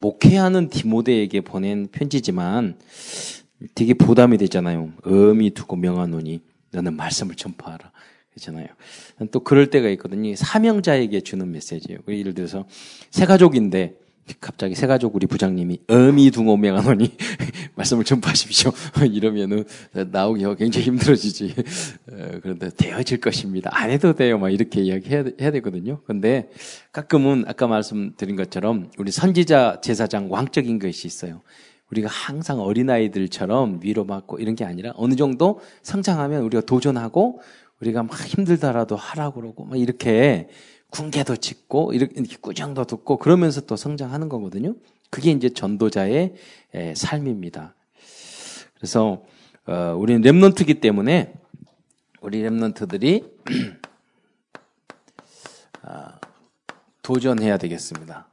목회하는 디모데에게 보낸 편지지만 되게 부담이 되잖아요. 음이 두고 명하노니 너는 말씀을 전파하라. 그렇잖아요. 또 그럴 때가 있거든요. 사명자에게 주는 메시지예요. 예를 들어서 새 가족인데 갑자기 새 가족 우리 부장님이 어미 둥오명하노니 말씀을 전파하십시오. 이러면은 나오기가 굉장히 힘들어지지. 그런데 되어질 것입니다. 안 해도 돼요. 막 이렇게 이야기해야 해야 되거든요. 근데 가끔은 아까 말씀드린 것처럼 우리 선지자 제사장 왕적인 것이 있어요. 우리가 항상 어린아이들처럼 위로받고 이런 게 아니라 어느 정도 성장하면 우리가 도전하고 우리가 막 힘들더라도 하라고 그러고 막 이렇게 군계도 짓고 이렇게 꾸정도 듣고 그러면서 또 성장하는 거거든요. 그게 이제 전도자의 삶입니다. 그래서 어, 우리는 렘넌트기 때문에 우리 렘넌트들이 아, 도전해야 되겠습니다.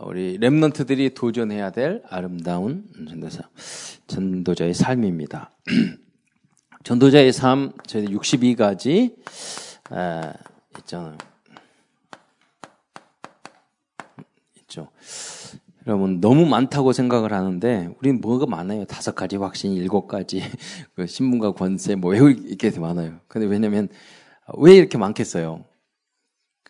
우리 랩런트들이 도전해야 될 아름다운 전도사, 전도자의 삶입니다. 전도자의 삶, 저희 62가지, 아, 있잖아요. 있죠. 여러분, 너무 많다고 생각을 하는데, 우린 뭐가 많아요. 다섯 가지 확신, 일곱 가지, 그 신문과 권세, 뭐, 이렇게 많아요. 근데 왜냐면, 왜 이렇게 많겠어요?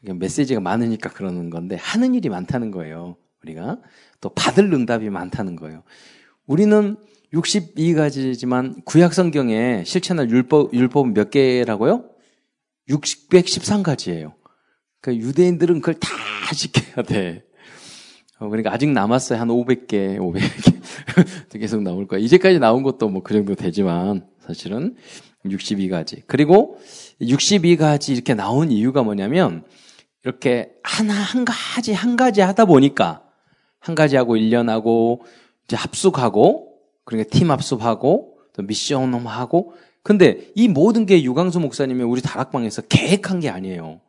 그게 메시지가 많으니까 그러는 건데 하는 일이 많다는 거예요. 우리가 또 받을 응답이 많다는 거예요. 우리는 62가지지만 구약 성경에 실천할 율법 율법 몇 개라고요? 613가지예요. 그러니까 유대인들은 그걸 다 지켜야 돼. 어, 그러니까 아직 남았어요. 한 500개, 500개. 계속 나올 거야. 이제까지 나온 것도 뭐 그 정도 되지만 사실은 62가지. 그리고 62가지 이렇게 나온 이유가 뭐냐면 이렇게 하나, 한 가지, 한 가지 하다 보니까 한 가지 하고 1년 하고 이제 합숙하고 그러니까 팀 합숙하고 또 미션 하고 근데 이 모든 게 유광수 목사님이 우리 다락방에서 계획한 게 아니에요.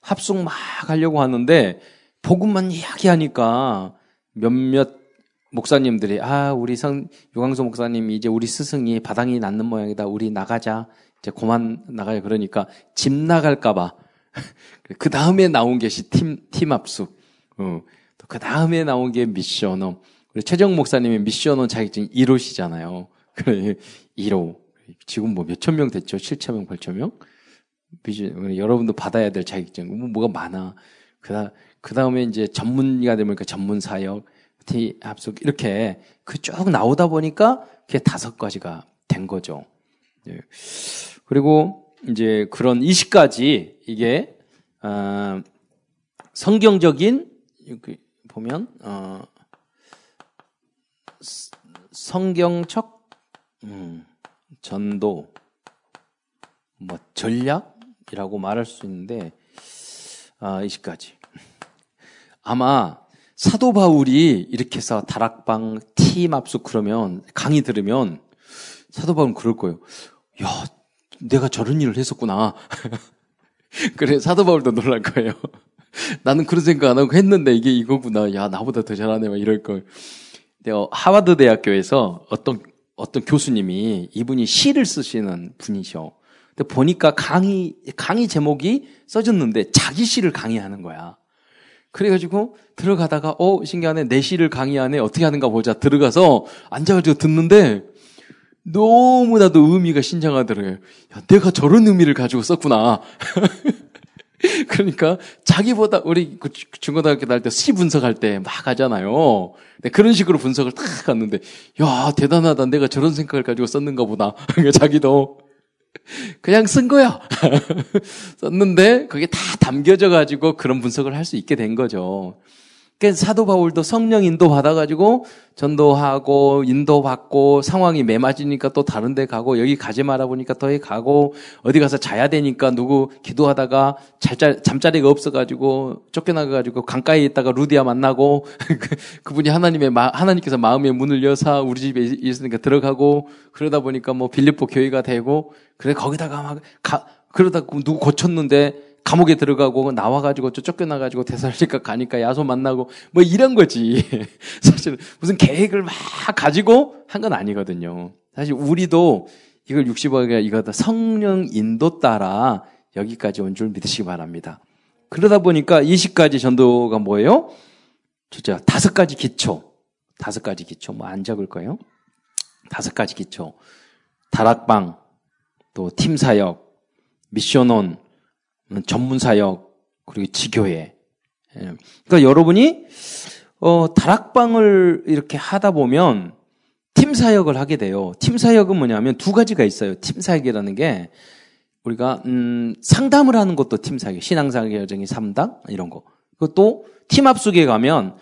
합숙 막 하려고 하는데 복음만 이야기하니까 몇몇 목사님들이 아 우리 성 유광수 목사님이 이제 우리 스승이 바닥이 났는 모양이다. 우리 나가자. 이제 그만 나가야 그러니까 집 나갈까봐 그 다음에 나온 것이 팀, 팀 압숙. 어. 그 다음에 나온 게 미션홈. 우리 최정 목사님이 미션홈 자격증 1호시잖아요. 그래, 1호. 지금 뭐 몇천 명 됐죠? 7천 명, 8천 명? 여러분도 받아야 될 자격증. 뭐, 뭐가 많아. 그, 다, 그 다음에 이제 전문의가 되면 그 전문 사역, 티 합숙, 이렇게 그 쭉 나오다 보니까 그게 다섯 가지가 된 거죠. 네. 그리고 이제 그런 20가지 이게 어, 성경적인 보면 어, 성경적 음, 전도 뭐 전략이라고 말할 수 있는데 아, 20가지 아마 사도 바울이 이렇게 해서 다락방 팀 압숙 그러면 강의 들으면 사도 바울은 그럴 거예요. 야, 내가 저런 일을 했었구나. 그래, 사도 바울도 놀랄 거예요. 나는 그런 생각 안 하고 했는데 이게 이거구나. 야, 나보다 더 잘하네. 막 이럴 걸. 내가 하버드 대학교에서 어떤, 어떤 교수님이 이분이 시를 쓰시는 분이셔. 근데 보니까 강의, 강의 제목이 써졌는데 자기 시를 강의하는 거야. 그래가지고 들어가다가, 어, 신기하네. 내 시를 강의하네. 어떻게 하는가 보자. 들어가서 앉아가지고 듣는데 너무나도 의미가 신장하더래요. 야, 내가 저런 의미를 가지고 썼구나. 그러니까 자기보다 우리 그 중고등학교 다닐 때시 분석할 때 막 하잖아요. 그런 식으로 분석을 탁 갔는데 야 대단하다 내가 저런 생각을 가지고 썼는가 보다. 자기도 그냥 쓴 거야. 썼는데 그게 다 담겨져 가지고 그런 분석을 할 수 있게 된 거죠. 그 사도 바울도 성령 인도 받아가지고 전도하고 인도받고 상황이 매맞으니까 또 다른 데 가고 여기 가지 마라 보니까 더에 가고 어디 가서 자야 되니까 누구 기도하다가 잘자, 잠자리가 없어가지고 쫓겨나가지고 강가에 있다가 루디아 만나고 그, 그분이 하나님의 마, 하나님께서 마음의 문을 여사 우리 집에 있으니까 들어가고 그러다 보니까 뭐 빌립보 교회가 되고 그래 거기다가 막 가, 그러다 누구 고쳤는데 감옥에 들어가고 나와가지고 저 쫓겨나가지고 대살리니까 가니까 야소 만나고 뭐 이런 거지. 사실 무슨 계획을 막 가지고 한 건 아니거든요. 사실 우리도 이걸 60억에 이거다 성령 인도 따라 여기까지 온 줄 믿으시기 바랍니다. 그러다 보니까 20가지 전도가 뭐예요? 진짜 다섯 가지 기초. 다섯 가지 기초. 뭐 안 적을 거예요? 다섯 가지 기초. 다락방, 또 팀사역, 미션원, 전문 사역, 그리고 지교회. 예. 그러니까 여러분이, 어, 다락방을 이렇게 하다 보면 팀 사역을 하게 돼요. 팀 사역은 뭐냐면 두 가지가 있어요. 팀 사역이라는 게 우리가, 음, 상담을 하는 것도 팀 사역. 신앙 사역 여정의 3당? 이런 거. 그것도 팀 합숙에 가면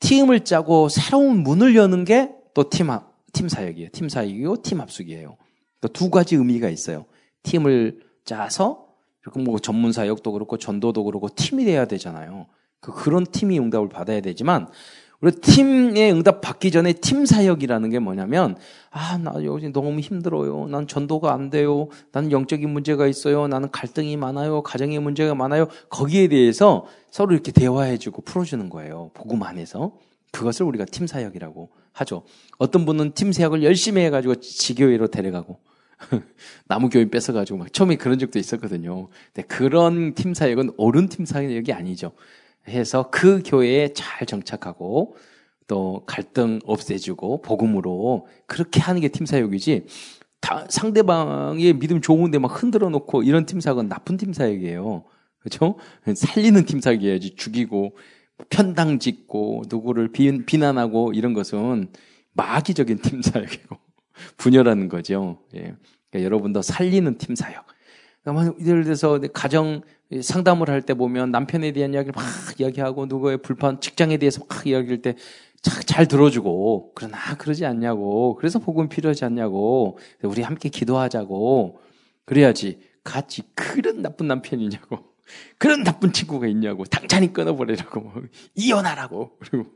팀을 짜고 새로운 문을 여는 게 또 팀, 팀 사역이에요. 팀 사역이고 팀 합숙이에요. 그러니까 두 가지 의미가 있어요. 팀을 짜서 이렇게 뭐 전문 사역도 그렇고 전도도 그렇고 팀이 돼야 되잖아요. 그 그런 팀이 응답을 받아야 되지만 우리 팀의 응답 받기 전에 팀 사역이라는 게 뭐냐면 아 나 요즘 너무 힘들어요. 난 전도가 안 돼요. 나는 영적인 문제가 있어요. 나는 갈등이 많아요. 가정의 문제가 많아요. 거기에 대해서 서로 이렇게 대화해주고 풀어주는 거예요. 복음 안에서 그것을 우리가 팀 사역이라고 하죠. 어떤 분은 팀 사역을 열심히 해가지고 지교회로 데려가고 나무 교인 뺏어가지고 막 처음에 그런 적도 있었거든요. 근데 그런 팀 사역은 옳은 팀 사역이 아니죠. 해서 그 교회에 잘 정착하고 또 갈등 없애주고 복음으로 그렇게 하는 게 팀 사역이지. 다 상대방의 믿음 좋은데 막 흔들어 놓고 이런 팀 사역은 나쁜 팀 사역이에요. 그렇죠? 살리는 팀 사역이어야지 죽이고 편당 짓고 누구를 비, 비난하고 이런 것은 마귀적인 팀 사역이고 분열하는 거죠. 예. 그러니까 여러분도 살리는 팀 사역. 그러니까 예를 들어서 가정 상담을 할 때 보면 남편에 대한 이야기를 막 이야기하고 누구의 불판 직장에 대해서 막 이야기할 때 잘 들어주고 그러나 그러지 않냐고 그래서 복음 필요하지 않냐고 우리 함께 기도하자고 그래야지 같이 그런 나쁜 남편이냐고 그런 나쁜 친구가 있냐고 당찬히 끊어버리라고 이혼하라고 그리고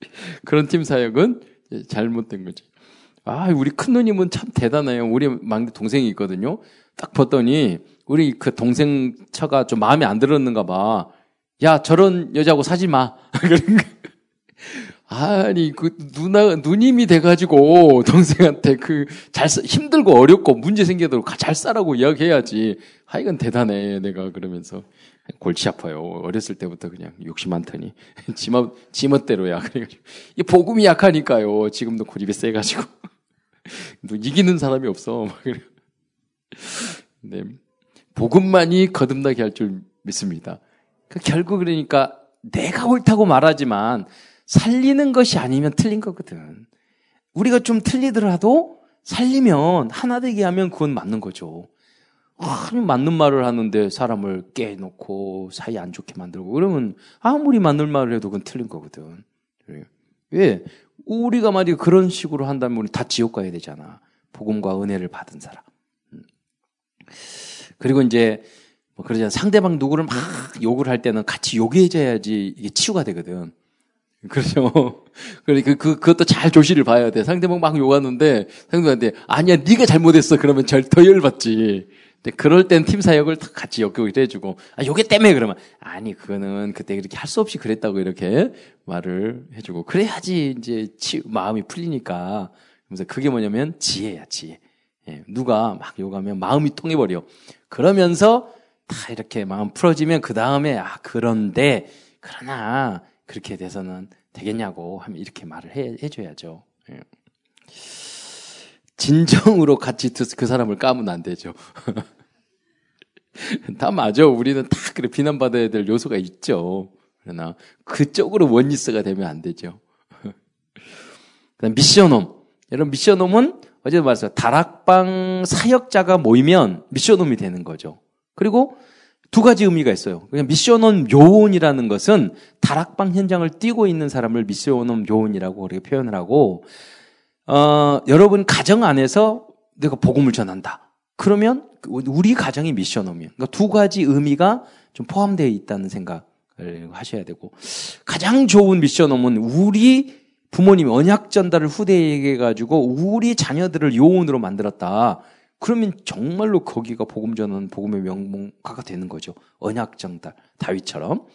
그런 팀 사역은 잘못된 거지. 아 우리 큰 누님은 참 대단해요. 우리 막내 동생이 있거든요. 딱 봤더니 우리 그 동생 처가 좀 마음에 안 들었는가 봐. 야 저런 여자하고 사지 마. 아니 그 누나 누님이 돼가지고 동생한테 그 잘 힘들고 어렵고 문제 생겨도 잘 싸라고 이야기해야지. 하여간 대단해 내가 그러면서 골치 아파요. 어렸을 때부터 그냥 욕심 많더니 지멋 지멋대로야. 그래가지고 이 복음이 약하니까요. 지금도 고집이 세가지고 이기는 사람이 없어. 막 그래. 네. 복음만이 거듭나게 할 줄 믿습니다. 그 결국 그러니까 내가 옳다고 말하지만 살리는 것이 아니면 틀린 거거든. 우리가 좀 틀리더라도 살리면 하나 되게 하면 그건 맞는 거죠. 아니 맞는 말을 하는데 사람을 깨놓고 사이 안 좋게 만들고 그러면 아무리 맞는 말을 해도 그건 틀린 거거든. 왜? 우리가 만약에 그런 식으로 한다면 우리 다 지옥 가야 되잖아. 복음과 은혜를 받은 사람. 음. 그리고 이제 뭐 그러잖아. 상대방 누구를 막 욕을 할 때는 같이 욕해줘야지 이게 치유가 되거든. 그렇죠. 그러니까 그, 그것도 잘 조시를 봐야 돼. 상대방 막 욕하는데 상대방한테 아니야 네가 잘못했어. 그러면 절더 열받지. 근데 그럴 땐 팀 사역을 같이 엮여기도 해주고 아 요게 때문에 그러면 아니 그거는 그때 그렇게 할 수 없이 그랬다고 이렇게 말을 해주고 그래야지 이제 치, 마음이 풀리니까 그래서 그게 뭐냐면 지혜야 지혜. 예, 누가 막 욕하면 마음이 통해버려. 그러면서 다 이렇게 마음 풀어지면 그 다음에 아 그런데 그러나 그렇게 돼서는 되겠냐고 하면 이렇게 말을 해, 해줘야죠. 예. 진정으로 같이 그 사람을 까면 안 되죠. 다 맞아. 우리는 다 그래 비난받아야 될 요소가 있죠. 그러나 그쪽으로 원리스가 되면 안 되죠. 그다음 미션홈. 여러분 미션홈은 어제도 말했어요. 다락방 사역자가 모이면 미션홈이 되는 거죠. 그리고 두 가지 의미가 있어요. 그냥 미션홈 요원이라는 것은 다락방 현장을 뛰고 있는 사람을 미션홈 요원이라고 그렇게 표현을 하고 어, 여러분 가정 안에서 내가 복음을 전한다. 그러면 우리 가정이 미션홈이에요. 그러니까 두 가지 의미가 좀 포함되어 있다는 생각을 하셔야 되고 가장 좋은 미션홈은 우리 부모님이 언약 전달을 후대에게 가지고 우리 자녀들을 요원으로 만들었다. 그러면 정말로 거기가 복음 전은 복음의 명문가가 되는 거죠. 언약 정달 다윗처럼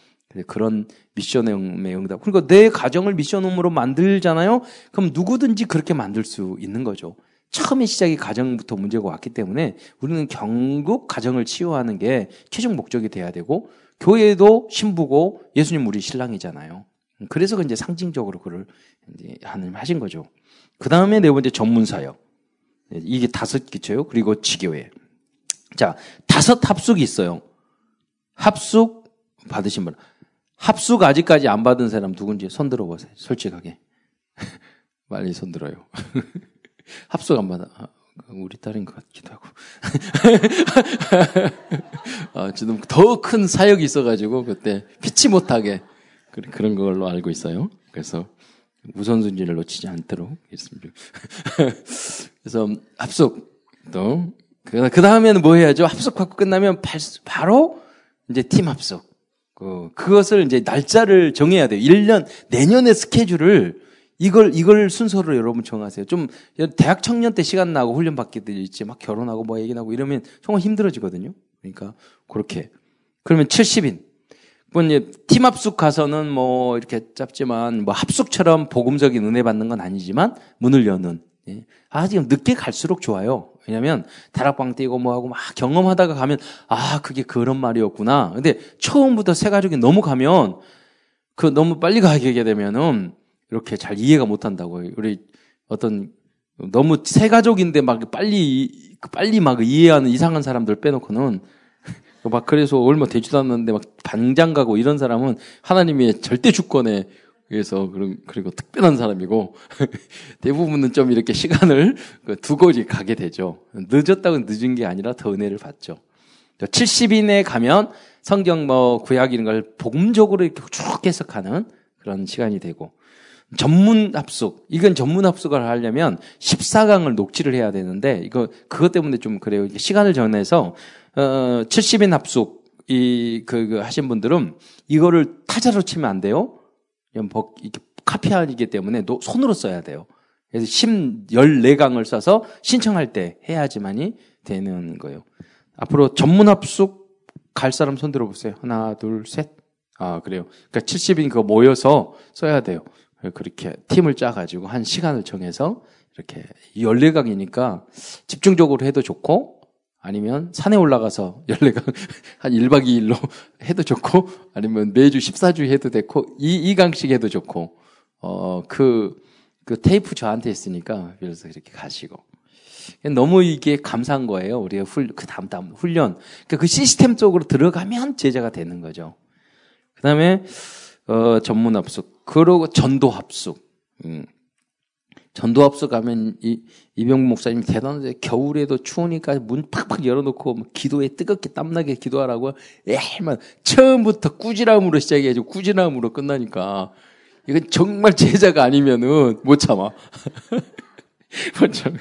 그런 미션의 응답. 그러니까 내 가정을 미션홈으로 만들잖아요. 그럼 누구든지 그렇게 만들 수 있는 거죠. 처음에 시작이 가정부터 문제가 왔기 때문에 우리는 결국 가정을 치유하는 게 최종 목적이 돼야 되고 교회도 신부고 예수님 우리 신랑이잖아요. 그래서 이제 상징적으로 그를 이제 하신 거죠. 그 다음에 네 번째 전문 사역. 이게 다섯 기초요. 그리고 지교회. 자, 다섯 합숙이 있어요. 합숙 받으신 분. 합숙 아직까지 안 받은 사람 누군지 손 들어보세요. 솔직하게. 빨리 손 들어요. 합숙 안 받아. 아, 우리 딸인 것 같기도 하고. 아, 지금 더 큰 사역이 있어가지고 그때 피치 못하게 그런 걸로 알고 있어요. 그래서 우선순위를 놓치지 않도록 했습니다. 그래서 합숙 또, 그, 그 다음에는 뭐 해야죠? 합숙하고 끝나면 바로 이제 팀 합숙. 그, 그것을 이제 날짜를 정해야 돼요. 1년, 내년의 스케줄을 이걸, 이걸 순서로 여러분 정하세요. 좀, 대학 청년 때 시간 나고 훈련 돼 있지, 막 결혼하고 뭐 얘기 나고 이러면 정말 힘들어지거든요. 그러니까, 그렇게. 그러면 70인. 뭐 이제 팀 합숙 가서는 뭐 이렇게 짧지만 뭐 합숙처럼 복음적인 은혜 받는 건 아니지만 문을 여는 예. 아 지금 늦게 갈수록 좋아요. 왜냐면 다락방 뛰고 뭐 하고 막 경험하다가 가면 아 그게 그런 말이었구나. 근데 처음부터 새 가족이 너무 가면 그 너무 빨리 가게 되면은 이렇게 잘 이해가 못 한다고요. 우리 어떤 너무 새 가족인데 막 빨리 빨리 막 이해하는 이상한 사람들 빼놓고는 막 그래서 얼마 되지도 않는데 막 반장 가고 이런 사람은 하나님의 절대 주권에 의해서 그런 그리고 특별한 사람이고 대부분은 좀 이렇게 시간을 그 두고 가게 되죠. 늦었다고 늦은 게 아니라 더 은혜를 받죠. 70인에 가면 성경 뭐 구약 이런 걸 복음적으로 이렇게 쭉 해석하는 그런 시간이 되고 전문 합숙. 이건 전문 합숙을 하려면 14강을 녹취를 해야 되는데 이거 그것 때문에 좀 그래요. 시간을 정해서 어, 70인 합숙, 이, 그, 그, 하신 분들은 이거를 타자로 치면 안 돼요. 버, 이렇게 카피하기 때문에 노, 손으로 써야 돼요. 그래서 심 14강을 써서 신청할 때 해야지만이 되는 거예요. 앞으로 전문 합숙 갈 사람 손 들어보세요. 하나, 둘, 셋. 아, 그래요. 그러니까 70인 그거 모여서 써야 돼요. 그렇게 팀을 짜가지고 한 시간을 정해서 이렇게 14강이니까 집중적으로 해도 좋고 아니면 산에 올라가서 연례가 한 1박 2일로 해도 좋고, 아니면 매주 14주 해도 되고, 이, 2강씩 해도 좋고, 어, 그, 그 테이프 저한테 있으니까, 그래서 이렇게 가시고. 너무 이게 감사한 거예요. 우리가 훌, 그 다음, 다음 훈련. 그러니까 그 시스템 쪽으로 들어가면 제자가 되는 거죠. 그 다음에, 어, 전문 합숙. 그러고 전도 합숙. 음. 전도합숙 가면 이, 이병국 목사님 대단한데 겨울에도 추우니까 문 팍팍 열어놓고 기도에 뜨겁게 땀나게 기도하라고 에만 처음부터 꾸지람으로 시작해가지고 꾸지람으로 끝나니까 이건 정말 제자가 아니면은 못 참아. 못 참아.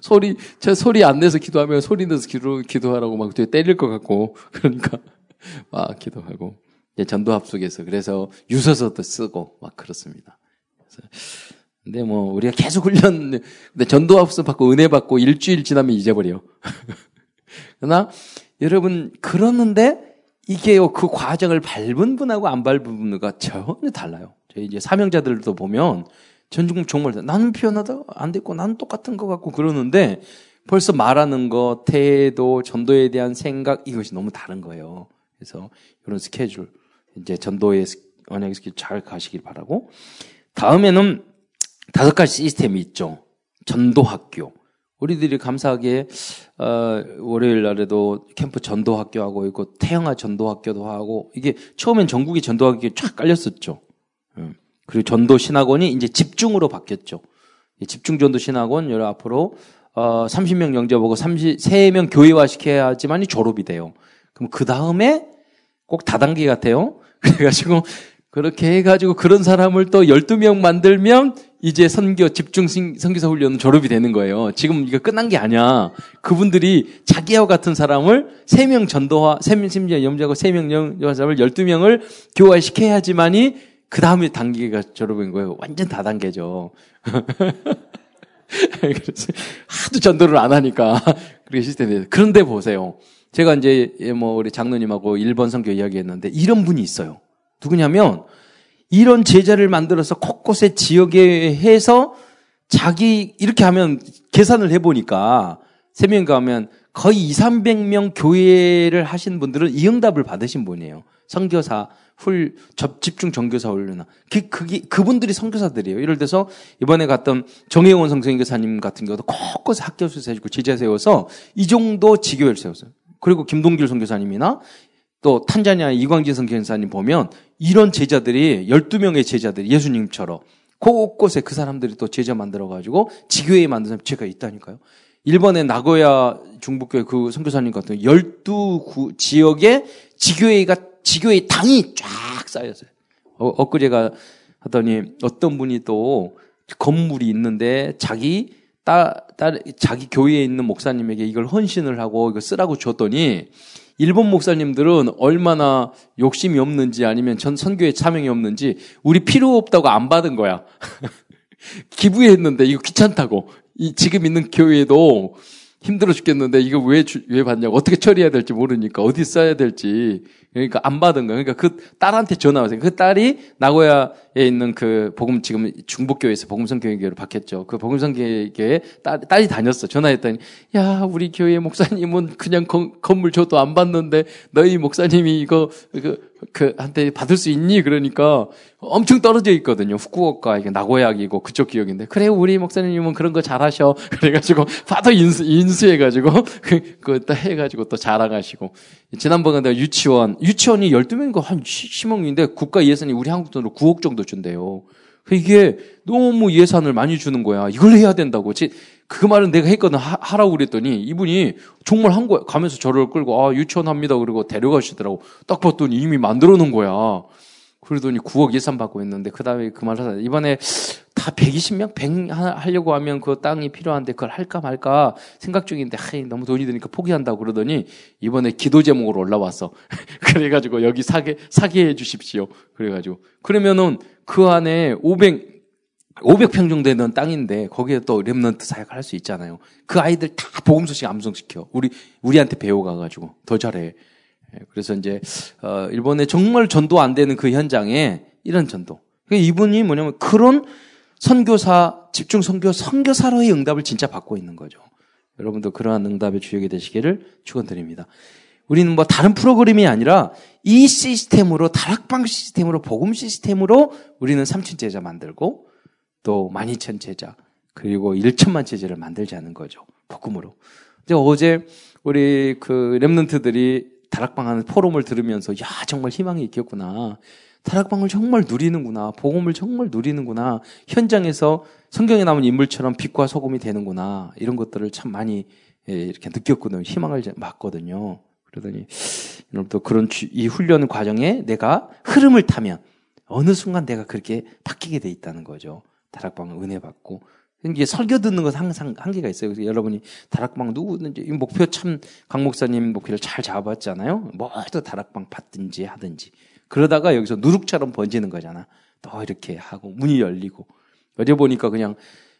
소리 저 소리 안 내서 기도하면 소리 내서 기도 기도하라고 막 뒤에 때릴 것 같고 그러니까 막 기도하고 전도합숙에서 그래서 유서서도 쓰고 막 그렇습니다. 근데 뭐 우리가 계속 훈련, 근데 전도 합수 받고 은혜 받고 일주일 지나면 잊어버려. 그러나 여러분 그러는데 이게요 그 과정을 밟은 분하고 안 밟은 분과 전혀 달라요. 저희 이제 사명자들도 보면 전중 정말 나는 표현하다 안 됐고 나는 똑같은 것 같고 그러는데 벌써 말하는 거, 태도, 전도에 대한 생각 이것이 너무 다른 거예요. 그래서 이런 스케줄 이제 전도의 언약의 스케줄 잘 가시길 바라고 다음에는 다섯 가지 시스템이 있죠. 전도학교. 우리들이 감사하게 어, 월요일 날에도 캠프 전도학교 하고 있고 태영아 전도학교도 하고 이게 처음엔 전국에 전도학교 쫙 깔렸었죠. 음. 그리고 전도 신학원이 이제 집중으로 바뀌었죠. 집중 전도 신학원 여 앞으로 어, 30명 영접하고 33명 교회화 시켜야지만이 졸업이 돼요. 그럼 그 다음에 꼭 다단계 같아요. 그래가지고 그렇게 해가지고 그런 사람을 또 12명 만들면 이제 선교 집중 선교사 훈련은 졸업이 되는 거예요. 지금 이거 끝난 게 아니야. 그분들이 자기와 같은 사람을 3명 전도화, 3명 심지어 염자고 3명 영화 사람을 12명을 교화시켜야지만이 그 다음에 단계가 졸업인 거예요. 완전 다단계죠. 그래서 하도 전도를 안 하니까 그렇게 시스템이 그런데 보세요. 제가 이제 뭐 우리 장로님하고 일본 선교 이야기했는데 이런 분이 있어요. 누구냐면 이런 제자를 만들어서 곳곳에 지역에 해서 자기 이렇게 하면 계산을 해보니까 세 명 가면 거의 2, 300명 교회를 하신 분들은 이 응답을 받으신 분이에요. 선교사, 훌, 접, 집중 정교사 훈련나 그, 그게, 그분들이 선교사들이에요. 예를 들어서 이번에 갔던 정혜원 성성교사님 같은 경우도 곳곳에 학교 세우고 제자 세워서 이 정도 지교회를 세웠어요. 그리고 김동길 선교사님이나 또 탄자니아 이광진 선교사님 보면 이런 제자들이 12명의 제자들이 예수님처럼 곳곳에 그 사람들이 또 제자 만들어가지고 지교회 만든 제가 있다니까요. 일본의 나고야 중북교회 그 선교사님 같은 12구 지역에 지교회가 지교회 당이 쫙 쌓였어요. 어, 엊그제가 하더니 어떤 분이 또 건물이 있는데 자기 딸, 딸, 자기 교회에 있는 목사님에게 이걸 헌신을 하고 이거 쓰라고 줬더니 일본 목사님들은 얼마나 욕심이 없는지 아니면 전 선교에 참여이 없는지 우리 필요 없다고 안 받은 거야. 기부했는데 이거 귀찮다고. 이 지금 있는 교회도 힘들어 죽겠는데 이거 왜, 왜 받냐고. 어떻게 처리해야 될지 모르니까 어디 써야 될지. 그러니까 안 받은 거예요. 그러니까 그 딸한테 전화 왔어요. 그 딸이 나고야에 있는 그 복음 지금 중복교회에서 복음성 교회로 바뀌었죠. 그 복음성 교회에 딸, 딸이 다녔어. 전화했더니 야 우리 교회 목사님은 그냥 건, 건물 줘도 안 받는데 너희 목사님이 이거 그, 그 한테 받을 수 있니? 그러니까 엄청 떨어져 있거든요. 후쿠오카 이게 나고야이고 그쪽 기억인데 그래 우리 목사님은 그런 거 잘하셔. 그래가지고 파도 인수 인수해가지고 그그 해가지고 또 자랑하시고 지난번에 내가 유치원 유치원이 12명인가 한 10억인데 국가 예산이 우리 한국 돈으로 9억 정도 준대요. 이게 너무 예산을 많이 주는 거야. 이걸 해야 된다고. 그 말은 내가 했거든. 하, 라고 그랬더니 이분이 정말 한 거야. 가면서 저를 끌고 아, 유치원 합니다. 그리고 데려가시더라고. 딱 봤더니 이미 만들어 놓은 거야. 그러더니 9억 예산 받고 있는데 그 다음에 그 말을 하다 이번에 다 120명 100 하려고 하면 그 땅이 필요한데 그걸 할까 말까 생각 중인데 하이 너무 돈이 드니까 포기한다고 그러더니 이번에 기도 제목으로 올라왔어. 그래가지고 여기 사게 사게 해 주십시오. 그래가지고 그러면은 그 안에 500 500평 정도 되는 땅인데 거기에 또 랩런트 사역할 수 있잖아요. 그 아이들 다 복음 소식 암송시켜. 우리 우리한테 배워가 가지고 더 잘해. 예, 그래서 이제 어 일본에 정말 전도 안 되는 그 현장에 이런 전도. 그러니까 이분이 뭐냐면 그런 선교사 집중 선교 선교사로의 응답을 진짜 받고 있는 거죠. 여러분도 그러한 응답의 주역이 되시기를 축원드립니다. 우리는 뭐 다른 프로그램이 아니라 이 시스템으로 다락방 시스템으로 복음 시스템으로 우리는 삼천 제자 만들고 또 만이천 제자 그리고 일천만 제자를 만들자는 거죠. 복음으로. 이제 어제 우리 그 렘넌트들이 다락방 하는 포럼을 들으면서 야 정말 희망이 있겠구나. 다락방을 정말 누리는구나. 복음을 정말 누리는구나. 현장에서 성경에 나온 인물처럼 빛과 소금이 되는구나. 이런 것들을 참 많이 예, 이렇게 느꼈거든요. 희망을 받거든요. 그러더니 여러분도 그런 이 훈련 과정에 내가 흐름을 타면 어느 순간 내가 그렇게 바뀌게 돼 있다는 거죠. 다락방 은혜 받고 이게 설교 듣는 것 항상 한계가 있어요. 그래서 여러분이 다락방 누구든지 목표 참 강 목사님 목표를 잘 잡았잖아요. 뭐도 다락방 받든지 하든지 그러다가 여기서 누룩처럼 번지는 거잖아. 또 이렇게 하고 문이 열리고 어제 보니까 그냥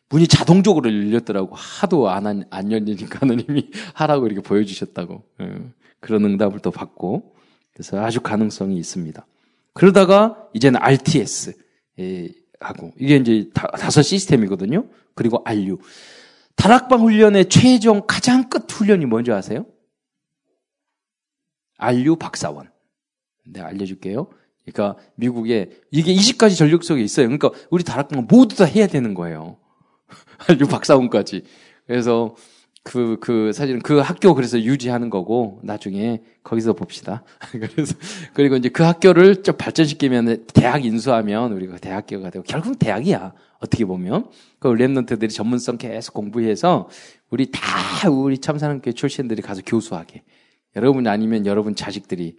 문이 자동적으로 열렸더라고. 하도 안, 안 열리니까 하나님이 하라고 이렇게 보여주셨다고. 예. 그런 응답을 또 받고 그래서 아주 가능성이 있습니다. 그러다가 이제는 RTS 예, 하고 이게 이제 다섯 시스템이거든요. 그리고 RU. 다락방 훈련의 최종 가장 끝 훈련이 뭔지 아세요? RU 박사원. 내가 알려줄게요. 그러니까 미국에 이게 20가지 전력 속에 있어요. 그러니까 우리 다락방 모두 다 해야 되는 거예요. RU 박사원까지. 그래서 그, 그, 사실은 그 학교 그래서 유지하는 거고, 나중에 거기서 봅시다. 그래서, 그리고 이제 그 학교를 좀 발전시키면 대학 인수하면 우리가 대학교가 되고, 결국 대학이야. 어떻게 보면. 그 랩런트들이 전문성 계속 공부해서, 우리 다 우리 참사랑교회 출신들이 가서 교수하게. 여러분 아니면 여러분 자식들이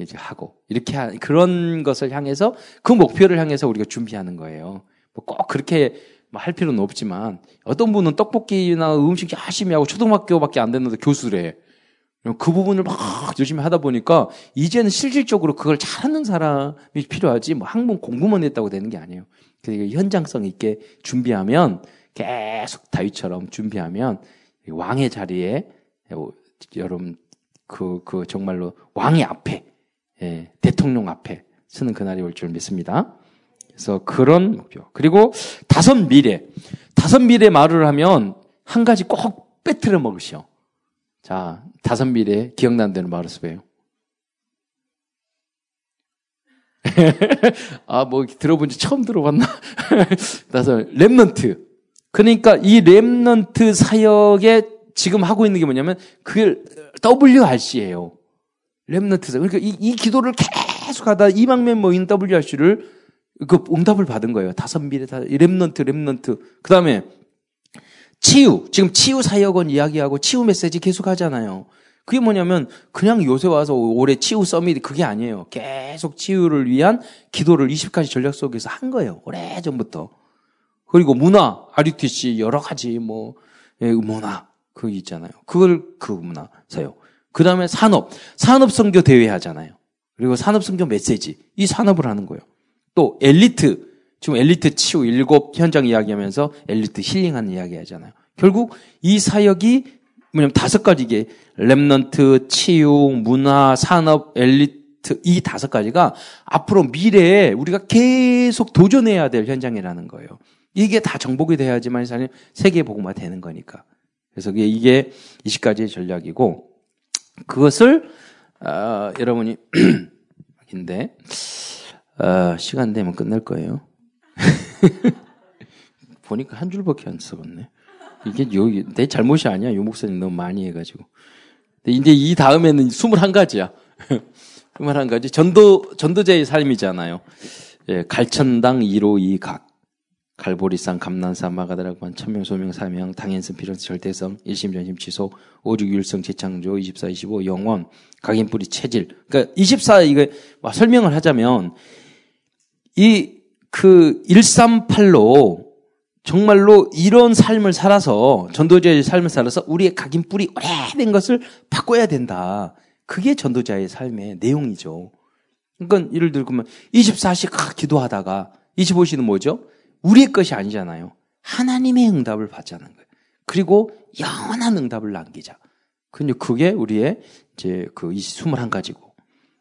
이제 하고. 이렇게 하, 그런 것을 향해서, 그 목표를 향해서 우리가 준비하는 거예요. 뭐 꼭 그렇게 할 필요는 없지만 어떤 분은 떡볶이나 음식 열심히 하고 초등학교밖에 안 됐는데 교수래. 그 부분을 막 열심히 하다 보니까 이제는 실질적으로 그걸 잘하는 사람이 필요하지 뭐 학문 공부만 했다고 되는 게 아니에요. 그러니까 현장성 있게 준비하면 계속 다윗처럼 준비하면 왕의 자리에 여러분 그, 그 정말로 왕의 앞에 예, 대통령 앞에 서는 그날이 올 줄 믿습니다. 그래서 그런 목표. 그리고 다섯 미래. 다섯 미래 말을 하면 한 가지 꼭 빼뜨려 먹으시오. 자, 다섯 미래 기억나는 말을 쓰세요. 아, 뭐 들어본 지 처음 들어봤나? 다섯 랩넌트. 그러니까 이 랩넌트 사역에 지금 하고 있는 게 뭐냐면 그게 WRC예요. 사역. 그러니까 이, 이 기도를 계속 하다 이방면 모인 WRC를 그 응답을 받은 거예요. 다섯 미래 다 랩넌트 랩넌트. 그 다음에 치유. 지금 치유 사역원 이야기하고 치유 메시지 계속 하잖아요. 그게 뭐냐면 그냥 요새 와서 올해 치유 서밋 그게 아니에요. 계속 치유를 위한 기도를 20가지 전략 속에서 한 거예요. 오래 전부터. 그리고 문화, RUTC 여러 가지 뭐 예, 문화 그 있잖아요. 그걸 그 문화 사요. 그 다음에 산업, 산업 선교 대회 하잖아요. 그리고 산업 선교 메시지 이 산업을 하는 거예요. 또 엘리트 지금 엘리트 치유 일곱 현장 이야기하면서 엘리트 힐링하는 이야기 하잖아요. 결국 이 사역이 뭐냐면 다섯 가지 게 remnant, 치유, 문화, 산업, 엘리트 이 다섯 가지가 앞으로 미래에 우리가 계속 도전해야 될 현장이라는 거예요. 이게 다 정복이 돼야지만 사실 세계 복음화 되는 거니까. 그래서 이게 20가지의 전략이고 그것을 어, 여러분이 인데 어, 시간 되면 끝날 거예요. 보니까 한 줄밖에 안 써봤네. 이게 여기 내 잘못이 아니야. 요 목사님 너무 많이 해가지고. 근데 이제 이 다음에는 21가지야. 21가지. 전도, 전도자의 삶이잖아요. 예, 갈천당 1호 2각. 갈보리산, 감난산, 마가다락반, 천명, 소명, 사명, 당연성, 필요성, 절대성, 일심, 전심, 취소, 오죽, 율성, 재창조, 24, 25, 영원, 각인 뿌리, 체질. 그러니까 24, 이거 설명을 하자면, 이, 그, 138로 정말로 이런 삶을 살아서 전도자의 삶을 살아서 우리의 각인 뿌리 오래된 것을 바꿔야 된다. 그게 전도자의 삶의 내용이죠. 그러니까 예를 들면 24시 기도하다가 25시는 뭐죠? 우리의 것이 아니잖아요. 하나님의 응답을 받자는 거예요. 그리고 영원한 응답을 남기자. 근데 그게 우리의 이제 그 21가지고.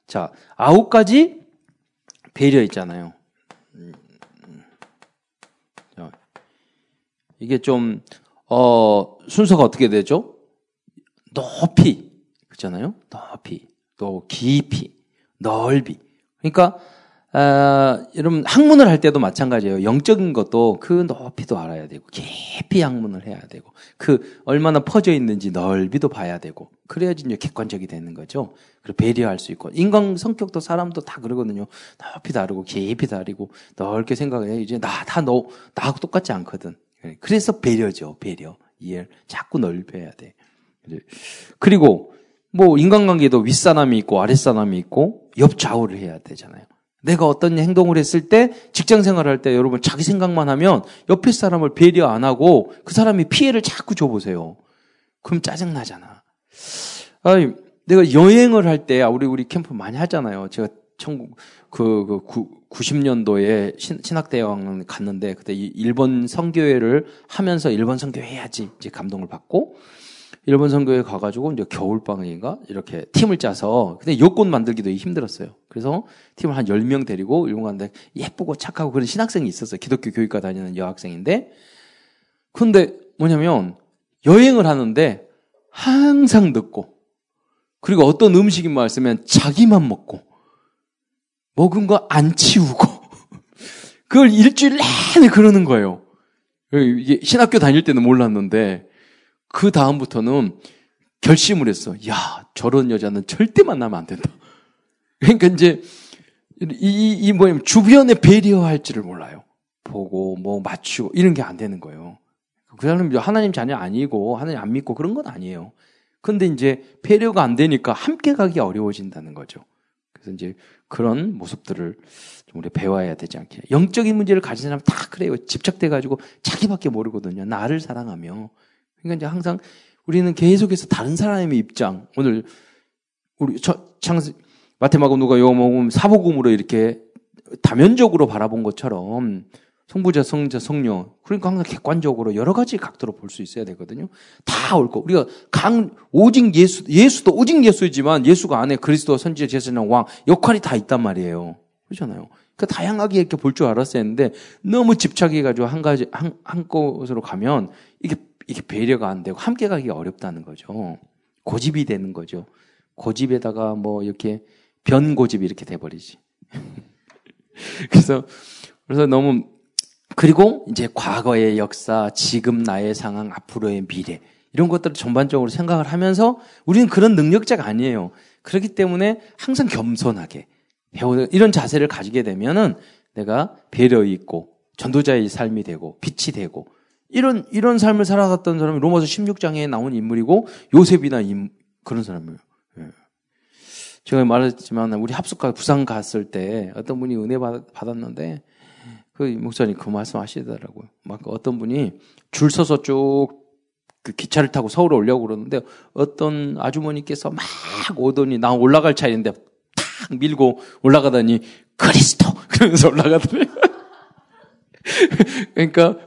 자, 아홉 가지 배려 있잖아요. 이게 좀, 어, 순서가 어떻게 되죠? 높이. 그렇잖아요? 높이. 또 깊이. 넓이. 그러니까, 아, 여러분, 학문을 할 때도 마찬가지예요. 영적인 것도 그 높이도 알아야 되고, 깊이 학문을 해야 되고, 그 얼마나 퍼져 있는지 넓이도 봐야 되고, 그래야지 이제 객관적이 되는 거죠. 그리고 배려할 수 있고, 인간 성격도 사람도 다 그러거든요. 높이 다르고, 깊이 다르고, 넓게 생각해. 이제 나, 다 너, 나하고 똑같지 않거든. 예, 그래서 배려죠, 배려. 이해를 자꾸 넓혀야 돼. 그리고 뭐 인간관계도 윗사람이 있고 아랫사람이 있고 옆 좌우를 해야 되잖아요. 내가 어떤 행동을 했을 때 직장 생활할 때 여러분 자기 생각만 하면 옆에 사람을 배려 안 하고 그 사람이 피해를 자꾸 줘보세요. 그럼 짜증 나잖아. 아니, 내가 여행을 할 때 우리 우리 캠프 많이 하잖아요. 제가 천국 그, 그 구, 90년도에 신, 학대왕 갔는데 그때 일본 선교회를 하면서 일본 선교회 해야지 이제 감동을 받고 일본 선교회 가가지고 이제 겨울방학인가 이렇게 팀을 짜서 근데 여권 만들기도 힘들었어요. 그래서 팀을 한 10명 데리고 일본 갔는데 예쁘고 착하고 그런 신학생이 있었어요. 기독교 교육과 다니는 여학생인데 근데 뭐냐면 여행을 하는데 항상 늦고 그리고 어떤 음식이 맛있으면 자기만 먹고 먹은 거 안 치우고 그걸 일주일 내내 그러는 거예요. 이게 신학교 다닐 때는 몰랐는데 그 다음부터는 결심을 했어. 야 저런 여자는 절대 만나면 안 된다. 그러니까 이제 이, 이 뭐냐면 주변에 배려할 줄을 몰라요. 보고 뭐 맞추고 이런 게 안 되는 거예요. 그 사람은 하나님 자녀 아니고 하나님 안 믿고 그런 건 아니에요. 근데 이제 배려가 안 되니까 함께 가기 어려워진다는 거죠. 그래서 이제 그런 모습들을 좀 우리 배워야 되지 않게. 영적인 문제를 가진 사람 다 그래요. 집착돼가지고 자기밖에 모르거든요. 나를 사랑하며. 그러니까 이제 항상 우리는 계속해서 다른 사람의 입장, 오늘 우리 창 마테마고 누가 요목음 사복음으로 이렇게 다면적으로 바라본 것처럼 성부자, 성자, 성령. 그러니까 항상 객관적으로 여러 가지 각도로 볼 수 있어야 되거든요. 다 옳고 우리가 강 오직 예수 예수도 오직 예수이지만 예수가 안에 그리스도 선지자 제사장 왕 역할이 다 있단 말이에요. 그렇잖아요. 그 다양하게 이렇게 볼 줄 알았어야 했는데 너무 집착해 가지고 한 가지 한, 한 곳으로 가면 이게 이게 배려가 안 되고 함께 가기가 어렵다는 거죠. 고집이 되는 거죠. 고집에다가 뭐 이렇게 변고집이 이렇게 돼 버리지. 그래서 그래서 너무 그리고 이제 과거의 역사, 지금 나의 상황, 앞으로의 미래 이런 것들을 전반적으로 생각을 하면서 우리는 그런 능력자가 아니에요. 그렇기 때문에 항상 겸손하게 배우는 이런 자세를 가지게 되면은 내가 배려 있고 전도자의 삶이 되고 빛이 되고 이런 이런 삶을 살아갔던 사람이 로마서 16장에 나온 인물이고 요셉이나 임, 그런 사람이에요. 예. 제가 말했지만 우리 합숙가 부산 갔을 때 어떤 분이 은혜 받, 받았는데 그 목사님 그 말씀 하시더라고요. 막 어떤 분이 줄 서서 쭉 그 기차를 타고 서울 오려고 그러는데 어떤 아주머니께서 막 오더니 나 올라갈 차인데 탁 밀고 올라가더니 그리스도 그러면서 올라가더니 그러니까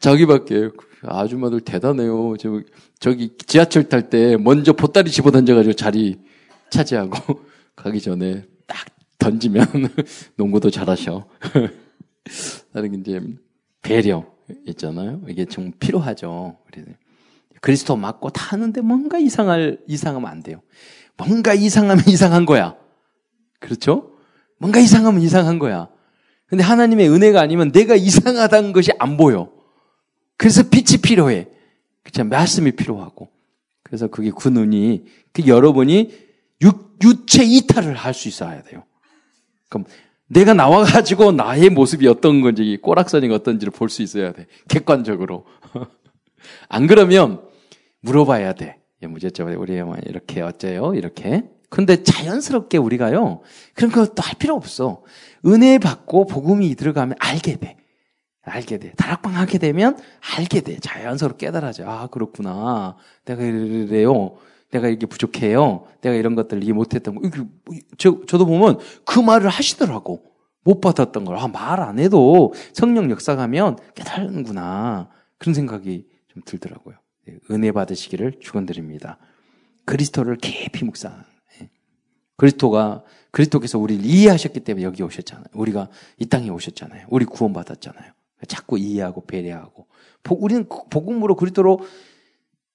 자기밖에 아줌마들 대단해요. 저, 저기 지하철 탈 때 먼저 보따리 집어 던져가지고 자리 차지하고 가기 전에 딱 던지면 농구도 잘하셔. 나는 이제 배려 있잖아요. 이게 좀 필요하죠. 그리스도 맞고 타는데 뭔가 이상할 이상하면 안 돼요. 뭔가 이상하면 이상한 거야. 그렇죠? 뭔가 이상하면 이상한 거야. 근데 하나님의 은혜가 아니면 내가 이상하다는 것이 안 보여. 그래서 빛이 필요해. 그쵸? 말씀이 필요하고. 그래서 그게 그 눈이, 그 여러분이 육, 유체 이탈을 할 수 있어야 돼요. 그럼 내가 나와가지고 나의 모습이 어떤 건지, 꼬락선이 어떤지를 볼 수 있어야 돼. 객관적으로. 안 그러면 물어봐야 돼. 무제점 우리 이렇게 어째요? 이렇게. 근데 자연스럽게 우리가요. 그런 것도 할 필요 없어. 은혜 받고 복음이 들어가면 알게 돼. 알게 돼. 다락방 하게 되면 알게 돼. 자연스럽게 깨달아져. 아, 그렇구나. 내가 이래요. 내가 이게 부족해요. 내가 이런 것들을 이해 못했던 거. 저, 저도 보면 그 말을 하시더라고. 못 받았던 걸. 아, 말 안 해도 성령 역사 가면 깨달는구나. 그런 생각이 좀 들더라고요. 네, 은혜 받으시기를 축원드립니다. 그리스도를 깊이 묵상. 예. 그리스도가 그리스도께서 우리를 이해하셨기 때문에 여기 오셨잖아요. 우리가 이 땅에 오셨잖아요. 우리 구원받았잖아요. 자꾸 이해하고 배려하고. 우리는 복음으로 그리스도로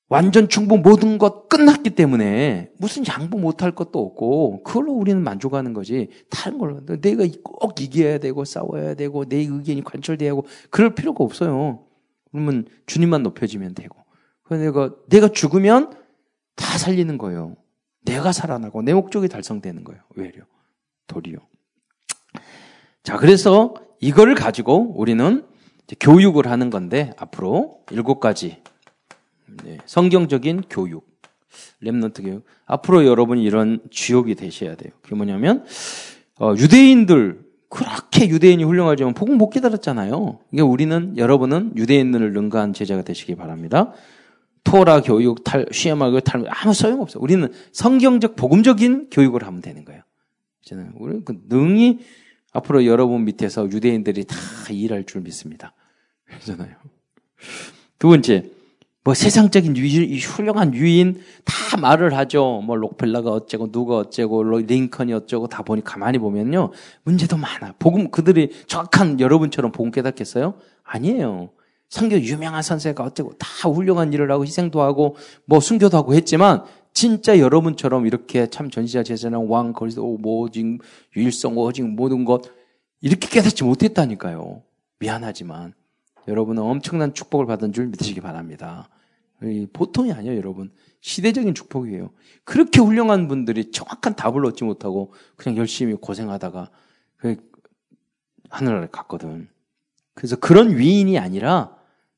완전 충분 모든 것 끝났기 때문에 무슨 양보 못할 것도 없고 그걸로 우리는 만족하는 거지 다른 걸로 내가 꼭 이겨야 되고 싸워야 되고 내 의견이 관철돼야 하고 그럴 필요가 없어요. 그러면 주님만 높여지면 되고 그래서 내가 내가 죽으면 다 살리는 거예요. 내가 살아나고 내 목적이 달성되는 거예요. 외려 도리요. 자 그래서 이거를 가지고 우리는 교육을 하는 건데 앞으로 일곱 가지 네, 성경적인 교육, 렘넌트 교육. 앞으로 여러분이 이런 주역이 되셔야 돼요. 그게 뭐냐면 어, 유대인들 그렇게 유대인이 훌륭하지만 복음 못 기다렸잖아요. 이게 우리는 여러분은 유대인들을 능가한 제자가 되시기 바랍니다. 토라 교육, 탈, 시험하고 탈 아무 소용 없어. 우리는 성경적 복음적인 교육을 하면 되는 거예요. 저는 우리는 그 능히 앞으로 여러분 밑에서 유대인들이 다 일할 줄 믿습니다. 그러잖아요. 두 번째, 뭐 세상적인 유, 훌륭한 유인 다 말을 하죠. 뭐 록펠라가 어쩌고 누가 어쩌고 링컨이 어쩌고 다 보니 가만히 보면요 문제도 많아. 복음 그들이 정확한 여러분처럼 복음 깨닫겠어요? 아니에요. 성경 유명한 선생가 어쩌고 다 훌륭한 일을 하고 희생도 하고 뭐 순교도 하고 했지만 진짜 여러분처럼 이렇게 참 전시자 제자나 왕 거리도 모징 유일성 오직 모든 것 이렇게 깨닫지 못했다니까요. 미안하지만 여러분은 엄청난 축복을 받은 줄 믿으시기 바랍니다. 보통이 아니에요, 여러분. 시대적인 축복이에요. 그렇게 훌륭한 분들이 정확한 답을 얻지 못하고 그냥 열심히 고생하다가 그 하늘나라에 갔거든. 그래서 그런 위인이 아니라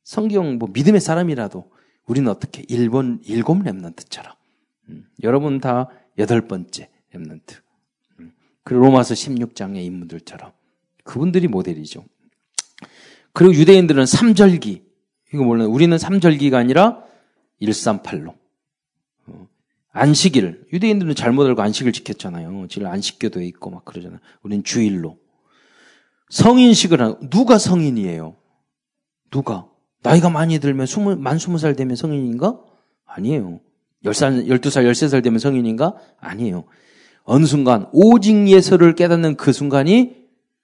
성경 뭐 믿음의 사람이라도 우리는 어떻게 일본 일곱 랩런트처럼 음, 여러분 다 여덟 번째 랩런트. 음, 그리고 로마서 16장의 인물들처럼 그분들이 모델이죠. 그리고 유대인들은 삼절기 이거 몰라요. 우리는 삼절기가 아니라 138로. 어, 안식일. 유대인들은 잘못 알고 안식을 지켰잖아요. 지금 안식교도 있고 막 그러잖아요. 우리는 주일로. 성인식을 하는, 누가 성인이에요? 누가? 나이가 많이 들면 스물, 만 스무 살 되면 성인인가? 아니에요. 열 살, 열두 살, 열세 살 되면 성인인가? 아니에요. 어느 순간, 오직 예수를 깨닫는 그 순간이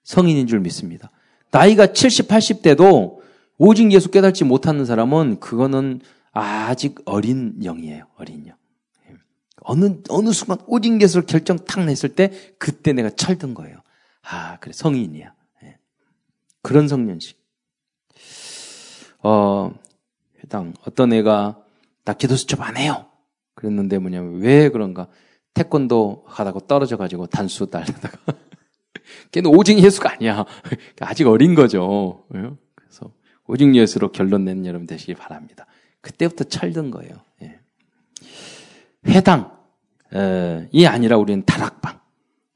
성인인 줄 믿습니다. 나이가 70, 80대도 오직 예수 깨닫지 못하는 사람은 그거는 아직 어린 영이에요. 어린 영. 어느, 어느 순간 오직 예수를 결정 탁 냈을 때 그때 내가 철든 거예요. 아, 그래. 성인이야. 예. 그런 성년식. 어, 해당. 어떤 애가 나 기도 수첩 안 해요. 그랬는데 뭐냐면 왜 그런가? 태권도 하다가 떨어져 가지고 단수 달다가 걔는 오직 예수가 아니야. 아직 어린 거죠. 예? 그래서 오직 예수로 결론 내는 여러분 되시길 바랍니다. 그때부터 철든 거예요. 예. 회당 이 아니라 우리는 다락방,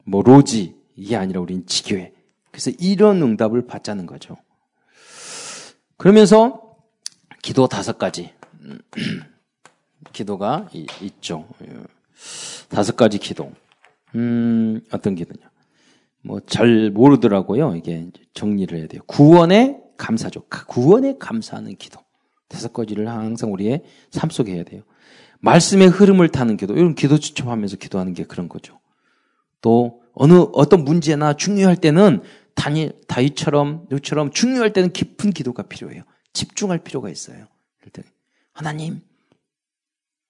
뭐 로지 이게 아니라 우리는 지교회. 그래서 이런 응답을 받자는 거죠. 그러면서 기도 다섯 가지 기도가 있죠. 다섯 가지 기도. 음, 어떤 기도냐? 뭐 잘 모르더라고요. 이게 정리를 해야 돼요. 구원에 감사죠. 구원에 감사하는 기도. 다섯 가지를 항상 우리의 삶 속에 해야 돼요. 말씀의 흐름을 타는 기도. 이런 기도 추첨하면서 기도하는 게 그런 거죠. 또 어느 어떤 문제나 중요할 때는 다니 다이처럼 요처럼 중요할 때는 깊은 기도가 필요해요. 집중할 필요가 있어요. 하나님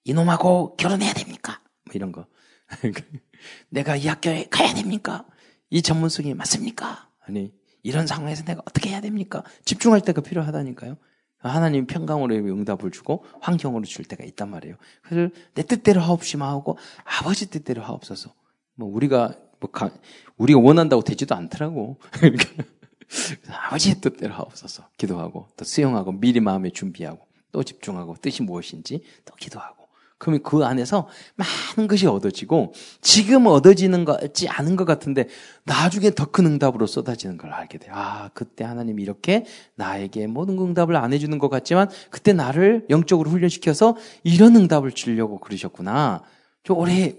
이놈하고 결혼해야 됩니까? 뭐 이런 거. 내가 이 학교에 가야 됩니까? 이 전문성이 맞습니까? 아니 이런 상황에서 내가 어떻게 해야 됩니까? 집중할 때가 필요하다니까요. 하나님 평강으로 응답을 주고 환경으로 줄 때가 있단 말이에요. 그래서 내 뜻대로 하옵시마 하고 아버지 뜻대로 하옵소서. 뭐 우리가 뭐 가, 우리가 원한다고 되지도 않더라고. 아버지의 뜻대로 하옵소서. 기도하고 또 수용하고 미리 마음에 준비하고 또 집중하고 뜻이 무엇인지 또 기도하고 그러면 그 안에서 많은 것이 얻어지고 지금 얻어지는 것 같지 않은 것 같은데 나중에 더 큰 응답으로 쏟아지는 걸 알게 돼요. 아, 그때 하나님이 이렇게 나에게 모든 응답을 안 해주는 것 같지만 그때 나를 영적으로 훈련시켜서 이런 응답을 주려고 그러셨구나. 좀 오래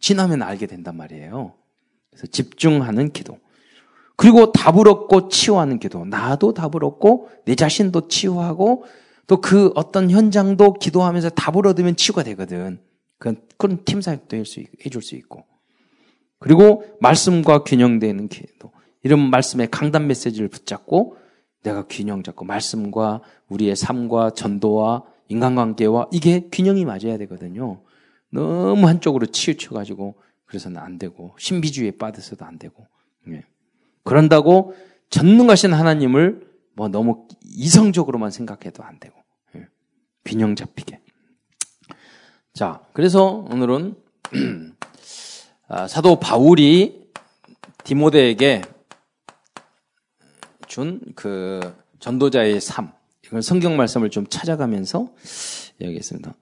지나면 알게 된단 말이에요. 그래서 집중하는 기도. 그리고 답을 얻고 치유하는 기도. 나도 답을 얻고 내 자신도 치유하고 또 그 어떤 현장도 기도하면서 답을 얻으면 치유가 되거든. 그건, 그런 팀 사역도 해줄 수 있고. 그리고 말씀과 균형되는 기도. 이런 말씀의 강단 메시지를 붙잡고 내가 균형 잡고 말씀과 우리의 삶과 전도와 인간관계와 이게 균형이 맞아야 되거든요. 너무 한쪽으로 치우쳐가지고 그래서는 안 되고 신비주의에 빠져서도 안 되고 예. 그런다고 전능하신 하나님을 뭐 너무 이성적으로만 생각해도 안 되고 예. 균형 잡히게. 자, 그래서 오늘은 아, 사도 바울이 디모데에게 준 그 전도자의 삶 이걸 성경 말씀을 좀 찾아가면서 얘기했습니다.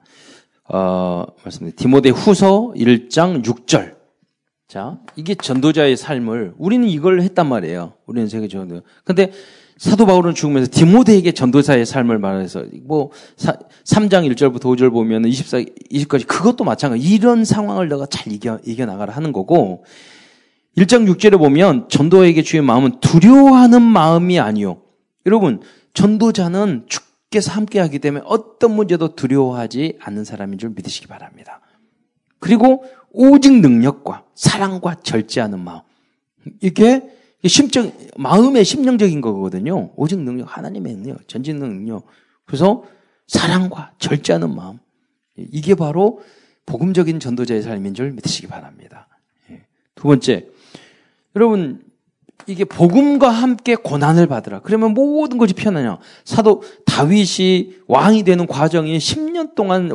어, 말씀 디모데 후서 1장 6절. 자, 이게 전도자의 삶을 우리는 이걸 했단 말이에요. 우리는 세계적으로. 근데 사도 바울은 죽으면서 디모데에게 전도사의 삶을 말해서 뭐 3장 1절부터 5절 보면 24, 20까지 그것도 마찬가지. 이런 상황을 내가 잘 이겨 이겨 나가라 하는 거고 1장 6절에 보면 전도에게 주의 마음은 두려워하는 마음이 아니요. 여러분, 전도자는 주께서 함께 하기 때문에 어떤 문제도 두려워하지 않는 사람인 줄 믿으시기 바랍니다. 그리고 오직 능력과 사랑과 절제하는 마음. 이게 심적, 마음의 심령적인 거거든요. 오직 능력, 하나님의 능력, 전진 능력. 그래서 사랑과 절제하는 마음. 이게 바로 복음적인 전도자의 삶인 줄 믿으시기 바랍니다. 예. 두 번째, 여러분, 이게 복음과 함께 고난을 받으라. 그러면 모든 것이 편하냐. 사도 다윗이 왕이 되는 과정이 10년 동안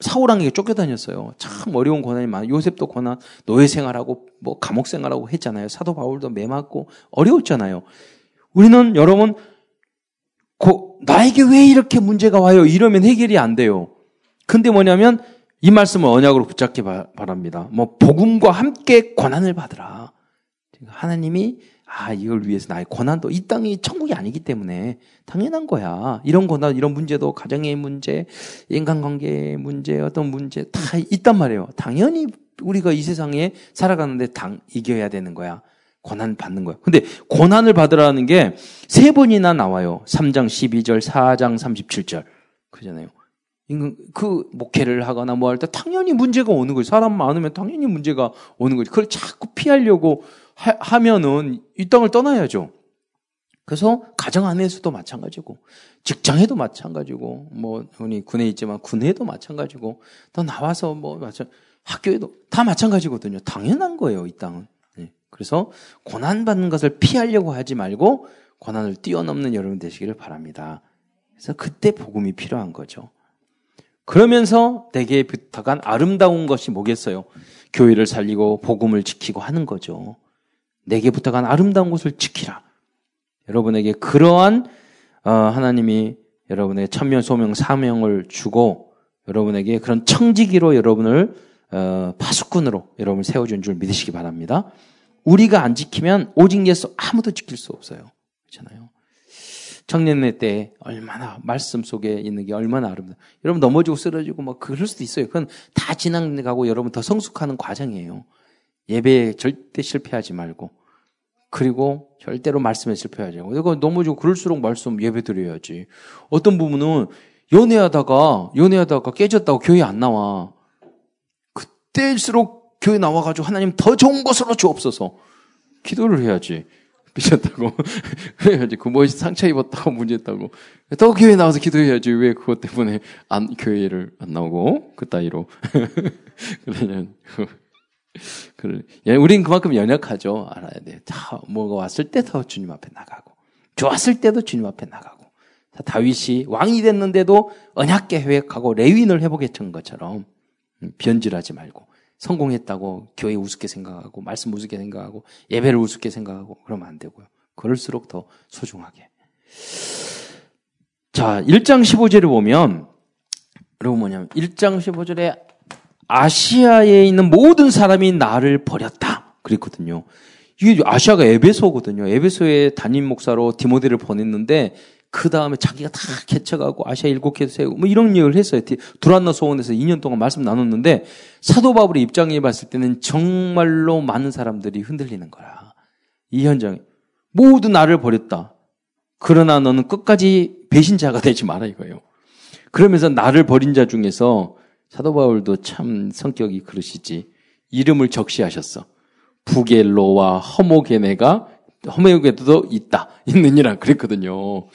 사울왕에게 쫓겨다녔어요. 참 어려운 고난이 많아. 요셉도 고난, 노예 생활하고 뭐 감옥 생활하고 했잖아요. 사도 바울도 매 맞고 어려웠잖아요. 우리는 여러분 고, 나에게 왜 이렇게 문제가 와요? 이러면 해결이 안 돼요. 근데 뭐냐면 이 말씀을 언약으로 붙잡기 바랍니다. 뭐 복음과 함께 고난을 받으라. 하나님이 아, 이걸 위해서 나의 고난도 이 땅이 천국이 아니기 때문에 당연한 거야. 이런 고난, 이런 문제도 가정의 문제, 인간관계의 문제, 어떤 문제 다 있단 말이에요. 당연히 우리가 이 세상에 살아가는데 당, 이겨야 되는 거야. 고난 받는 거예요. 근데 고난을 받으라는 게 세 번이나 나와요. 3장 12절, 4장 37절. 그잖아요. 그 목회를 하거나 뭐 할 때 당연히 문제가 오는 거예요. 사람 많으면 당연히 문제가 오는 거죠. 그걸 자꾸 피하려고 하, 면은이 땅을 떠나야죠. 그래서 가정 안에서도 마찬가지고 직장에도 마찬가지고 뭐 흔히 군에 있지만 군에도 마찬가지고 또 나와서 뭐 마찬 학교에도 다 마찬가지거든요. 당연한 거예요, 이 땅은. 네. 그래서 고난 받는 것을 피하려고 하지 말고 고난을 뛰어넘는 여러분 되시기를 바랍니다. 그래서 그때 복음이 필요한 거죠. 그러면서 내게 부탁한 아름다운 것이 뭐겠어요? 교회를 살리고 복음을 지키고 하는 거죠. 내게 부탁한 아름다운 것을 지키라. 여러분에게 그러한 어, 하나님이 여러분의 천명, 소명, 사명을 주고 여러분에게 그런 청지기로 여러분을 어, 파수꾼으로 여러분을 세워준 줄 믿으시기 바랍니다. 우리가 안 지키면 오직 예수 아무도 지킬 수 없어요. 그렇잖아요. 청년회 때 얼마나 말씀 속에 있는 게 얼마나 아름다. 여러분 넘어지고 쓰러지고 뭐 그럴 수도 있어요. 그건 다 지나가고 여러분 더 성숙하는 과정이에요. 예배에 절대 실패하지 말고 그리고 절대로 말씀에 실패하지 말고 이거 넘어지고 그럴수록 말씀 예배 드려야지. 어떤 부분은 연애하다가 연애하다가 깨졌다고 교회 안 나와. 그때일수록 교회 나와가지고 하나님 더 좋은 것으로 주옵소서. 기도를 해야지. 삐졌다고. 그래야지. 그뭐 상처 입었다고 문제했다고. 또 교회 나와서 기도해야지. 왜 그것 때문에 안, 교회를 안 나오고, 그 따위로. 그러면, 그래. 예, 우린 그만큼 연약하죠. 알아야 돼. 다, 뭐가 왔을 때 더 주님 앞에 나가고, 좋았을 때도 주님 앞에 나가고. 다윗이 왕이 됐는데도 언약계 회획하고 레윈을 회복했던 것처럼 음, 변질하지 말고 성공했다고 교회 우습게 생각하고 말씀 우습게 생각하고 예배를 우습게 생각하고 그러면 안 되고요. 그럴수록 더 소중하게. 자, 1장 15절을 보면 여러분 뭐냐면 1장 15절에 아시아에 있는 모든 사람이 나를 버렸다. 그랬거든요. 이게 아시아가 에베소거든요. 에베소의 담임 목사로 디모데를 보냈는데 그 다음에 자기가 다 개척하고 아시아 일곱 개 세우고 뭐 이런 얘기를 했어요. 두란노 소원에서 2년 동안 말씀 나눴는데 사도 바울의 입장에 봤을 때는 정말로 많은 사람들이 흔들리는 거야. 이 현장에. 모두 나를 버렸다. 그러나 너는 끝까지 배신자가 되지 마라 이거예요. 그러면서 나를 버린 자 중에서 사도 바울도 참 성격이 그러시지. 이름을 적시하셨어. 부겔로와 허모게네가 허모게도 있다. 있느니라 그랬거든요.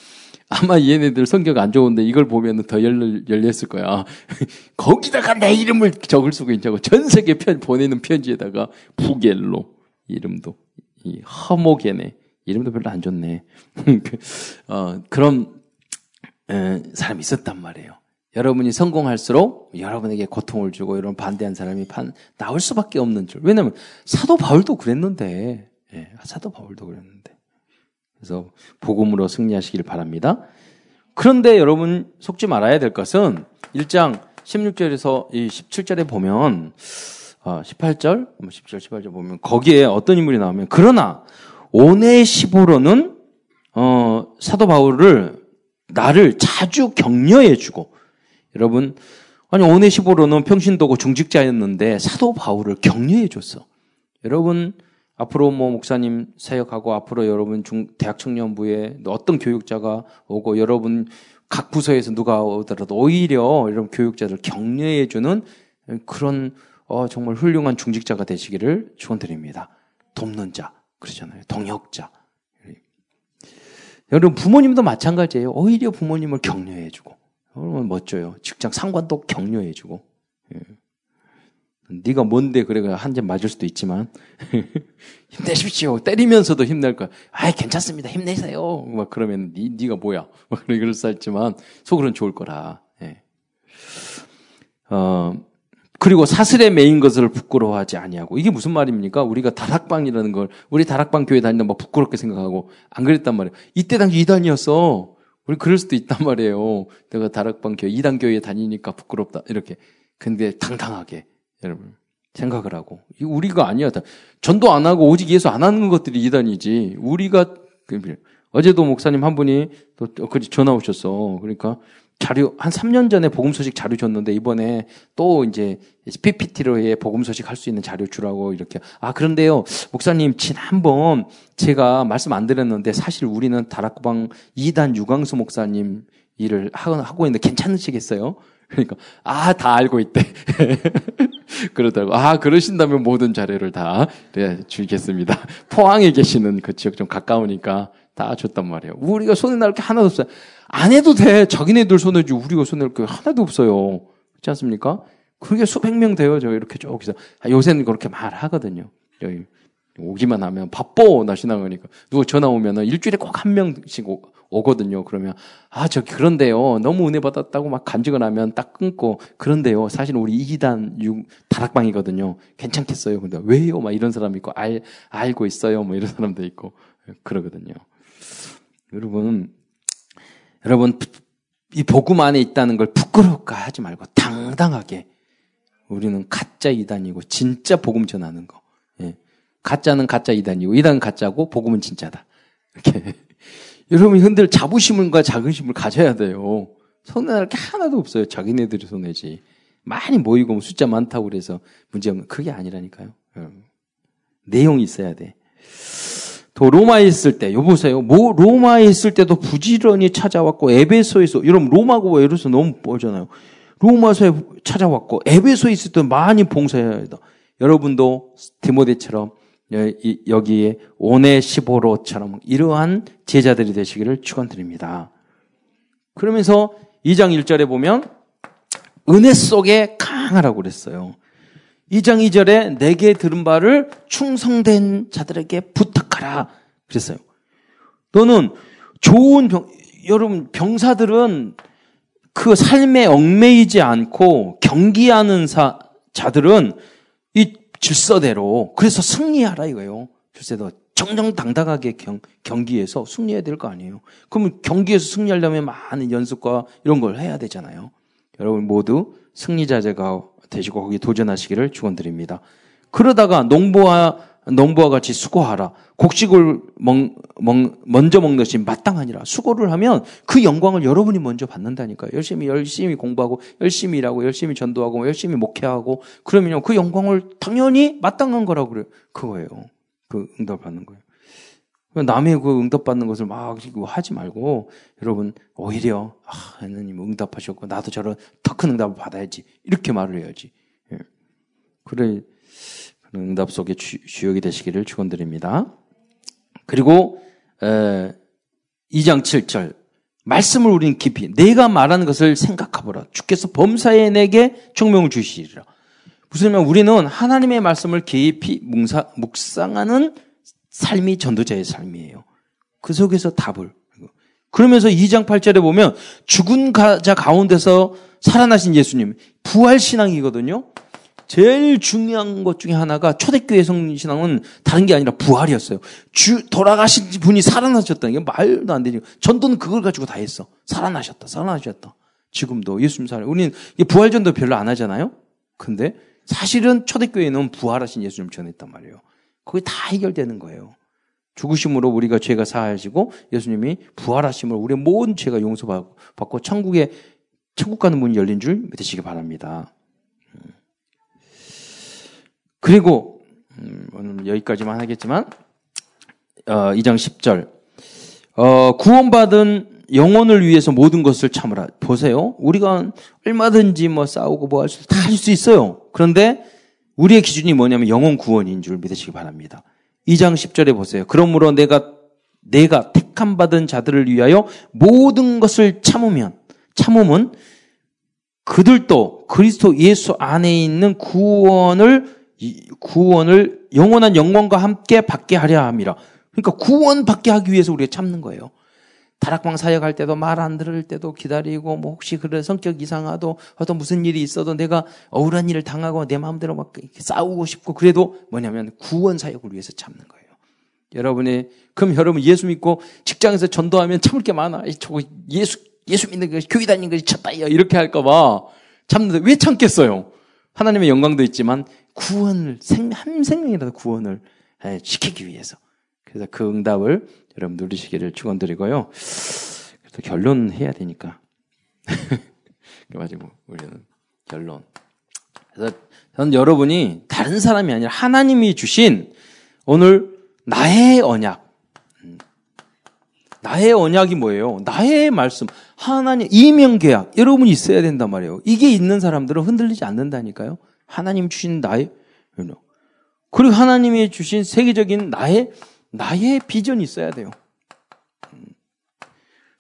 아마 얘네들 성격 안 좋은데 이걸 보면 더 열, 열렸을 거야. 거기다가 내 이름을 적을 수가 있냐고. 전 세계 편, 보내는 편지에다가 부겔로 이름도, 이 허모게네. 이름도 별로 안 좋네. 그, 어, 그런, 에, 사람이 있었단 말이에요. 여러분이 성공할수록 여러분에게 고통을 주고 이런 반대한 사람이 판, 나올 수밖에 없는 줄. 왜냐면 사도 바울도 그랬는데, 예, 사도 바울도 그랬는데. 그래서 복음으로 승리하시길 바랍니다. 그런데 여러분 속지 말아야 될 것은 1장 16절에서 17절에 보면 18절, 17절, 18절 보면 거기에 어떤 인물이 나오면 그러나 오네 시보로는 어, 사도 바울을 나를 자주 격려해 주고 여러분 아니 오네시보로는 평신도고 중직자였는데 사도 바울을 격려해 줬어. 여러분 앞으로 뭐 목사님 사역하고 앞으로 여러분 중 대학 청년부에 어떤 교육자가 오고 여러분 각 부서에서 누가 오더라도 오히려 여러분 교육자들 격려해 주는 그런 어 정말 훌륭한 중직자가 되시기를 축원드립니다. 돕는 자 그러잖아요. 동역자. 여러분 부모님도 마찬가지예요. 오히려 부모님을 격려해 주고. 여러분 멋져요. 직장 상관도 격려해 주고. 예. 네가 뭔데 그래 한 잔 맞을 수도 있지만 힘내십시오. 때리면서도 힘낼 거야. 아이 괜찮습니다. 힘내세요. 막 그러면 네 네가 뭐야? 막 그럴 수 있지만 속으로는 좋을 거라. 예. 어 그리고 사슬에 매인 것을 부끄러워하지 아니하고 이게 무슨 말입니까? 우리가 다락방이라는 걸 우리 다락방 교회 다니는 뭐 부끄럽게 생각하고 안 그랬단 말이에요. 이때 당시 이단이었어. 우리 그럴 수도 있단 말이에요. 내가 다락방 교회 이단 교회에 다니니까 부끄럽다 이렇게. 근데 당당하게 여러분 생각을 하고 우리가 아니야. 전도 안 하고 오직 예수 안 하는 것들이 이단이지. 우리가 그 어제도 목사님 한 분이 또 그리 전화 오셨어. 그러니까 자료 한 3년 전에 복음 소식 자료 줬는데 이번에 또 이제 PPT로의 복음 소식 할 수 있는 자료 주라고 이렇게. 아 그런데요. 목사님 지난번 제가 말씀 안 드렸는데 사실 우리는 다락방 2단 유광수 목사님 일을 하고 있는데 괜찮으시겠어요? 그러니까 아 다 알고 있대. 그러더라고. 아 그러신다면 모든 자료를 다 네, 주겠습니다. 포항에 계시는 그 지역 좀 가까우니까 다 줬단 말이에요. 우리가 손에 날게 하나도 없어요. 안 해도 돼. 자기네들 주 우리가 손에 게 하나도 없어요. 그렇지 않습니까? 그게 수백 명 돼요. 저 이렇게 쭉기서. 요새는 그렇게 말하거든요. 여기 오기만 하면 바빠 나 신앙하니까. 누가 전화 오면은 일주일에 꼭 한 명씩 오, 거든요 그러면. 아 저 그런데요. 너무 은혜 받았다고 막 간직을 하면 딱 끊고. 그런데요. 사실 우리 이기단 육 다락방이거든요. 괜찮겠어요? 근데 왜요? 막 이런 사람 있고 알 알고 있어요? 뭐 이런 사람도 있고. 그러거든요 여러분 여러분, 이 복음 안에 있다는 걸 부끄럽게 하지 말고 당당하게 우리는 가짜 이단이고 진짜 복음 전하는 거. 예. 가짜는 가짜 이단이고 이단은 가짜고 복음은 진짜다. 이렇게 여러분 흔들 자부심과 자긍심을 가져야 돼요. 손해날 게 하나도 없어요. 자기네들이 손해지. 많이 모이고 뭐 숫자 많다고 그래서 문제 없는 그게 아니라니까요. 내용이 있어야 돼. 또 로마에 있을 때, 요 보세요. 뭐, 로마에 있을 때도 부지런히 찾아왔고, 에베소에서, 여러분, 로마고 에베소 너무 뻔잖아요. 로마서에 찾아왔고, 에베소에 있을 때 많이 봉사해야 한다. 여러분도 디모데처럼, 여기에 오네 시보로처럼 이러한 제자들이 되시기를 축원드립니다. 그러면서 2장 1절에 보면 은혜 속에 강하라고 그랬어요. 2장 2절에 내게 들은 바를 충성된 자들에게 부탁 하라. 그랬어요. 너는 좋은 병, 여러분, 병사들은 그 삶에 얽매이지 않고 경기하는 사, 자들은 이 질서대로 그래서 승리하라 이거예요. 글쎄도 정정당당하게 경, 경기에서 승리해야 될 거 아니에요. 그러면 경기에서 승리하려면 많은 연습과 이런 걸 해야 되잖아요. 여러분 모두 승리자제가 되시고 거기 도전하시기를 축원드립니다. 그러다가 농부와 농부와 같이 수고하라. 곡식을 먹, 먹, 먼저 먹는 것이 마땅하니라. 수고를 하면 그 영광을 여러분이 먼저 받는다니까요. 열심히 열심히 공부하고 열심히 일하고 열심히 전도하고 열심히 목회하고 그러면요 그 영광을 당연히 마땅한 거라고 그래요. 그거예요. 그 응답 받는 거예요. 남의 그 응답 받는 것을 막 하지 말고 여러분 오히려 아, 하나님 응답하셨고 나도 저런 더 큰 응답을 받아야지 이렇게 말을 해야지. 예. 그래 응답 속에 주, 역이 되시기를 축원드립니다. 그리고 에, 2장 7절 말씀을 우리는 깊이 내가 말하는 것을 생각하보라. 주께서 범사에 내게 총명을 주시리라. 무슨 말 우리는 하나님의 말씀을 깊이 묵사, 묵상하는 삶이 전도자의 삶이에요. 그 속에서 답을. 그러면서 2장 8절에 보면 죽은 자 가운데서 살아나신 예수님, 부활신앙이거든요. 제일 중요한 것 중에 하나가 초대교회 성신앙은 다른 게 아니라 부활이었어요. 주, 돌아가신 분이 살아나셨다는 게 말도 안 되죠. 전도는 그걸 가지고 다 했어. 살아나셨다, 살아나셨다. 지금도 예수님 살아. 우리는 부활전도 별로 안 하잖아요. 근데 사실은 초대교회는 부활하신 예수님 전했단 말이에요. 거기 다 해결되는 거예요. 죽으심으로 우리가 죄가 사하시고 예수님이 부활하심으로 우리의 모든 죄가 용서받고 천국에 천국 가는 문이 열린 줄 믿으시기 바랍니다. 음. 그리고 음, 오늘 여기까지만 하겠지만 어, 2장 10절 어, 구원받은 영혼을 위해서 모든 것을 참으라. 보세요. 우리가 얼마든지 뭐 싸우고 뭐 할 수 다 할 수 있어요. 그런데 우리의 기준이 뭐냐면 영혼 구원인 줄 믿으시기 바랍니다. 2장 10절에 보세요. 그러므로 내가 내가 택함 받은 자들을 위하여 모든 것을 참으면 참음은 그들도 그리스도 예수 안에 있는 구원을 구원을 영원한 영광과 함께 받게 하려 함이라. 그러니까 구원 받게 하기 위해서 우리가 참는 거예요. 다락방 사역할 때도 말 안 들을 때도 기다리고 뭐 혹시 그런 성격 이상하도 어떤 무슨 일이 있어도 내가 억울한 일을 당하고 내 마음대로 막 싸우고 싶고 그래도 뭐냐면 구원 사역을 위해서 참는 거예요. 여러분이 그럼 여러분 예수 믿고 직장에서 전도하면 참을 게 많아. 저거 예수 예수 믿는 거 교회 다니는 것이 쳤다 이렇게 할까 봐 참는데 왜 참겠어요? 하나님의 영광도 있지만 구원을 생, 한 생명이라도 구원을 시키기 위해서 그래서 그 응답을 여러분 누리시기를 축원드리고요. 그래도 결론 해야 되니까 그래가지고 우리는 결론. 그래서 저는 여러분이 다른 사람이 아니라 하나님이 주신 오늘 나의 언약. 음. 나의 언약이 뭐예요? 나의 말씀. 하나님, 이명계약. 여러분이 있어야 된단 말이에요. 이게 있는 사람들은 흔들리지 않는다니까요. 하나님 주신 나의 언약. 그리고 하나님이 주신 세계적인 나의, 나의 비전이 있어야 돼요. 음.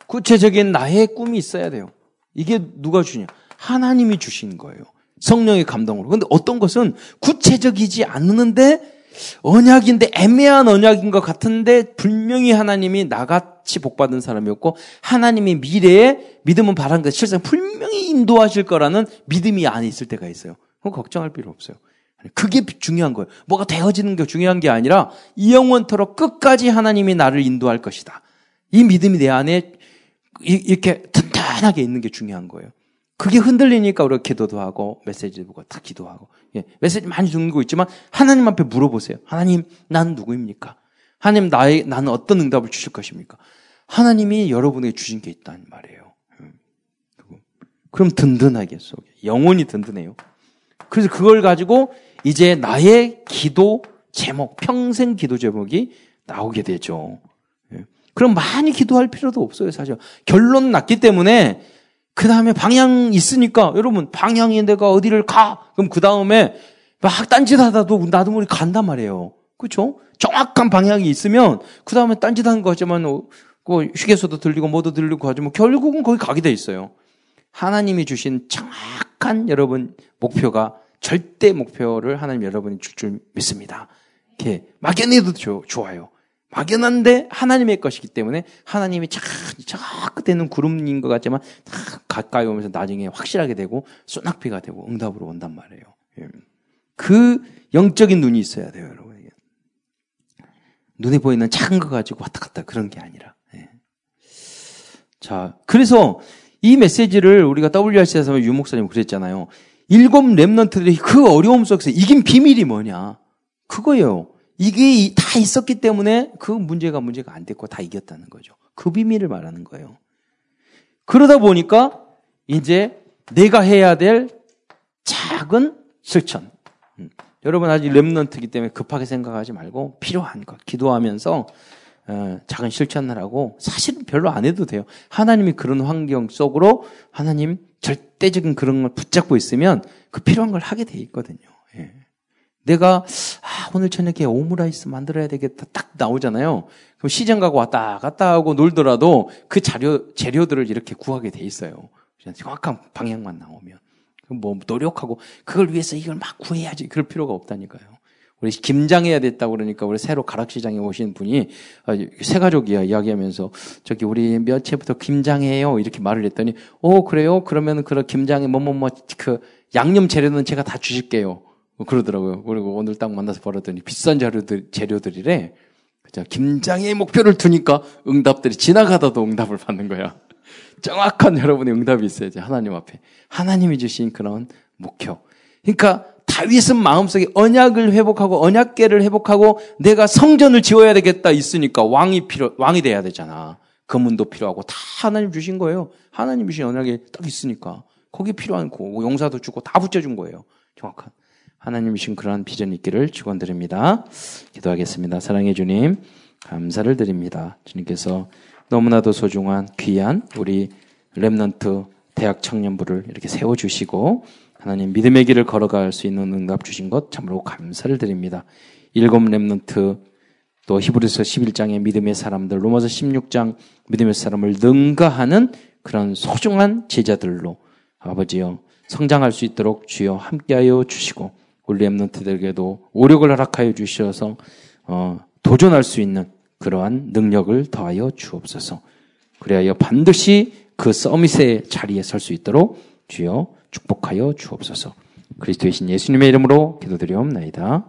구체적인 나의 꿈이 있어야 돼요. 이게 누가 주냐? 하나님이 주신 거예요. 성령의 감동으로. 근데 어떤 것은 구체적이지 않는데 언약인데 애매한 언약인 것 같은데 분명히 하나님이 나같이 복받은 사람이었고 하나님이 미래에 믿음은 바란 것 실상 분명히 인도하실 거라는 믿음이 안에 있을 때가 있어요. 그건 걱정할 필요 없어요. 그게 중요한 거예요. 뭐가 되어지는 게 중요한 게 아니라 이 영원토록 끝까지 하나님이 나를 인도할 것이다. 이 믿음이 내 안에 이렇게 튼튼하게 있는 게 중요한 거예요. 그게 흔들리니까 우리가 기도도 하고 메시지 보고 다 기도하고 예, 메시지 많이 듣고 있지만 하나님 앞에 물어보세요. 하나님, 난 누구입니까? 하나님, 나의 나는 어떤 응답을 주실 것입니까? 하나님이 여러분에게 주신 게 있다는 말이에요. 음, 그럼 속에 영원히 든든해요. 그래서 그걸 가지고 이제 나의 기도 제목, 평생 기도 제목이 나오게 되죠. 예. 그럼 많이 기도할 필요도 없어요, 사실. 결론 났기 때문에 그 다음에 방향 있으니까 여러분 방향이 내가 어디를 가 그럼 그 다음에 막 딴짓하다도 나도 모르게 간단 말이에요. 그렇죠? 정확한 방향이 있으면 그 다음에 딴짓하는 거 하지만 어, 그 휴게소도 들리고 뭐도 들리고 하지만 결국은 거기 가게 돼 있어요. 하나님이 주신 정확한 여러분 목표가 절대 목표를 하나님 여러분이 줄 줄 믿습니다. 이렇게 막연해도 좋아요. 막연한데 하나님의 것이기 때문에 하나님이 저, 저 끝에는 구름인 것 같지만 다 가까이 오면서 나중에 확실하게 되고 소낙비가 되고 응답으로 온단 말이에요. 예. 그 영적인 눈이 있어야 돼요, 여러분. 눈에 보이는 작은 거 가지고 왔다 갔다 그런 게 아니라. 예. 자, 그래서 이 메시지를 우리가 WRC에서 유 목사님 그랬잖아요. 일곱 랩런트들이 그 어려움 속에서 이긴 비밀이 뭐냐? 그거예요. 이게 다 있었기 때문에 그 문제가 문제가 안 됐고 다 이겼다는 거죠. 그 비밀을 말하는 거예요. 그러다 보니까 이제 내가 해야 될 작은 실천. 음. 여러분 아직 랩런트기 때문에 급하게 생각하지 말고 필요한 것 기도하면서 어, 작은 실천을 하고 사실은 별로 안 해도 돼요. 하나님이 그런 환경 속으로 하나님 절대적인 그런 걸 붙잡고 있으면 그 필요한 걸 하게 돼 있거든요. 예. 내가 아, 오늘 저녁에 오므라이스 만들어야 되겠다 딱 나오잖아요. 그럼 시장 가고 왔다 갔다 하고 놀더라도 그 자료 재료들을 이렇게 구하게 돼 있어요. 정확한 방향만 나오면 뭐 노력하고 그걸 위해서 이걸 막 구해야지 그럴 필요가 없다니까요. 우리 김장해야 됐다고 그러니까 우리 새로 가락시장에 오신 분이 아, 새 가족이야 이야기하면서 저기 우리 몇 해부터 김장해요 이렇게 말을 했더니 오 어, 그래요 그러면 그 김장에 뭐뭐뭐 그 양념 재료는 제가 다 주실게요. 뭐 그러더라고요. 그리고 오늘 딱 만나서 벌었더니 비싼 재료들, 재료들이래. 그죠? 김장의 목표를 두니까 응답들이 지나가다도 응답을 받는 거야. 정확한 여러분의 응답이 있어야지. 하나님 앞에. 하나님이 주신 그런 목표. 그러니까 다윗은 마음속에 언약을 회복하고 언약계를 회복하고 내가 성전을 지어야 되겠다 있으니까 왕이 필요, 왕이 돼야 되잖아. 금문도 필요하고 다 하나님 주신 거예요. 하나님 주신 언약이 딱 있으니까. 거기 필요한 거, 용사도 주고 다 붙여준 거예요. 정확한. 하나님 이신 그러한 비전이 있기를 축원드립니다. 기도하겠습니다. 사랑해 주님 감사를 드립니다. 주님께서 너무나도 소중한 귀한 우리 렘넌트 대학 청년부를 이렇게 세워 주시고 하나님 믿음의 길을 걸어갈 수 있는 응답 주신 것 참으로 감사를 드립니다. 일곱 렘넌트 또 히브리서 11장의 믿음의 사람들, 로마서 16장 믿음의 사람을 능가하는 그런 소중한 제자들로 아버지여 성장할 수 있도록 주여 함께하여 주시고 우리 랩런트들에게도 오력을 허락하여 주셔서 어, 도전할 수 있는 그러한 능력을 더하여 주옵소서. 그래야 반드시 그 서밋의 자리에 설 수 있도록 주여 축복하여 주옵소서. 그리스도의 신 예수님의 이름으로 기도드리옵나이다.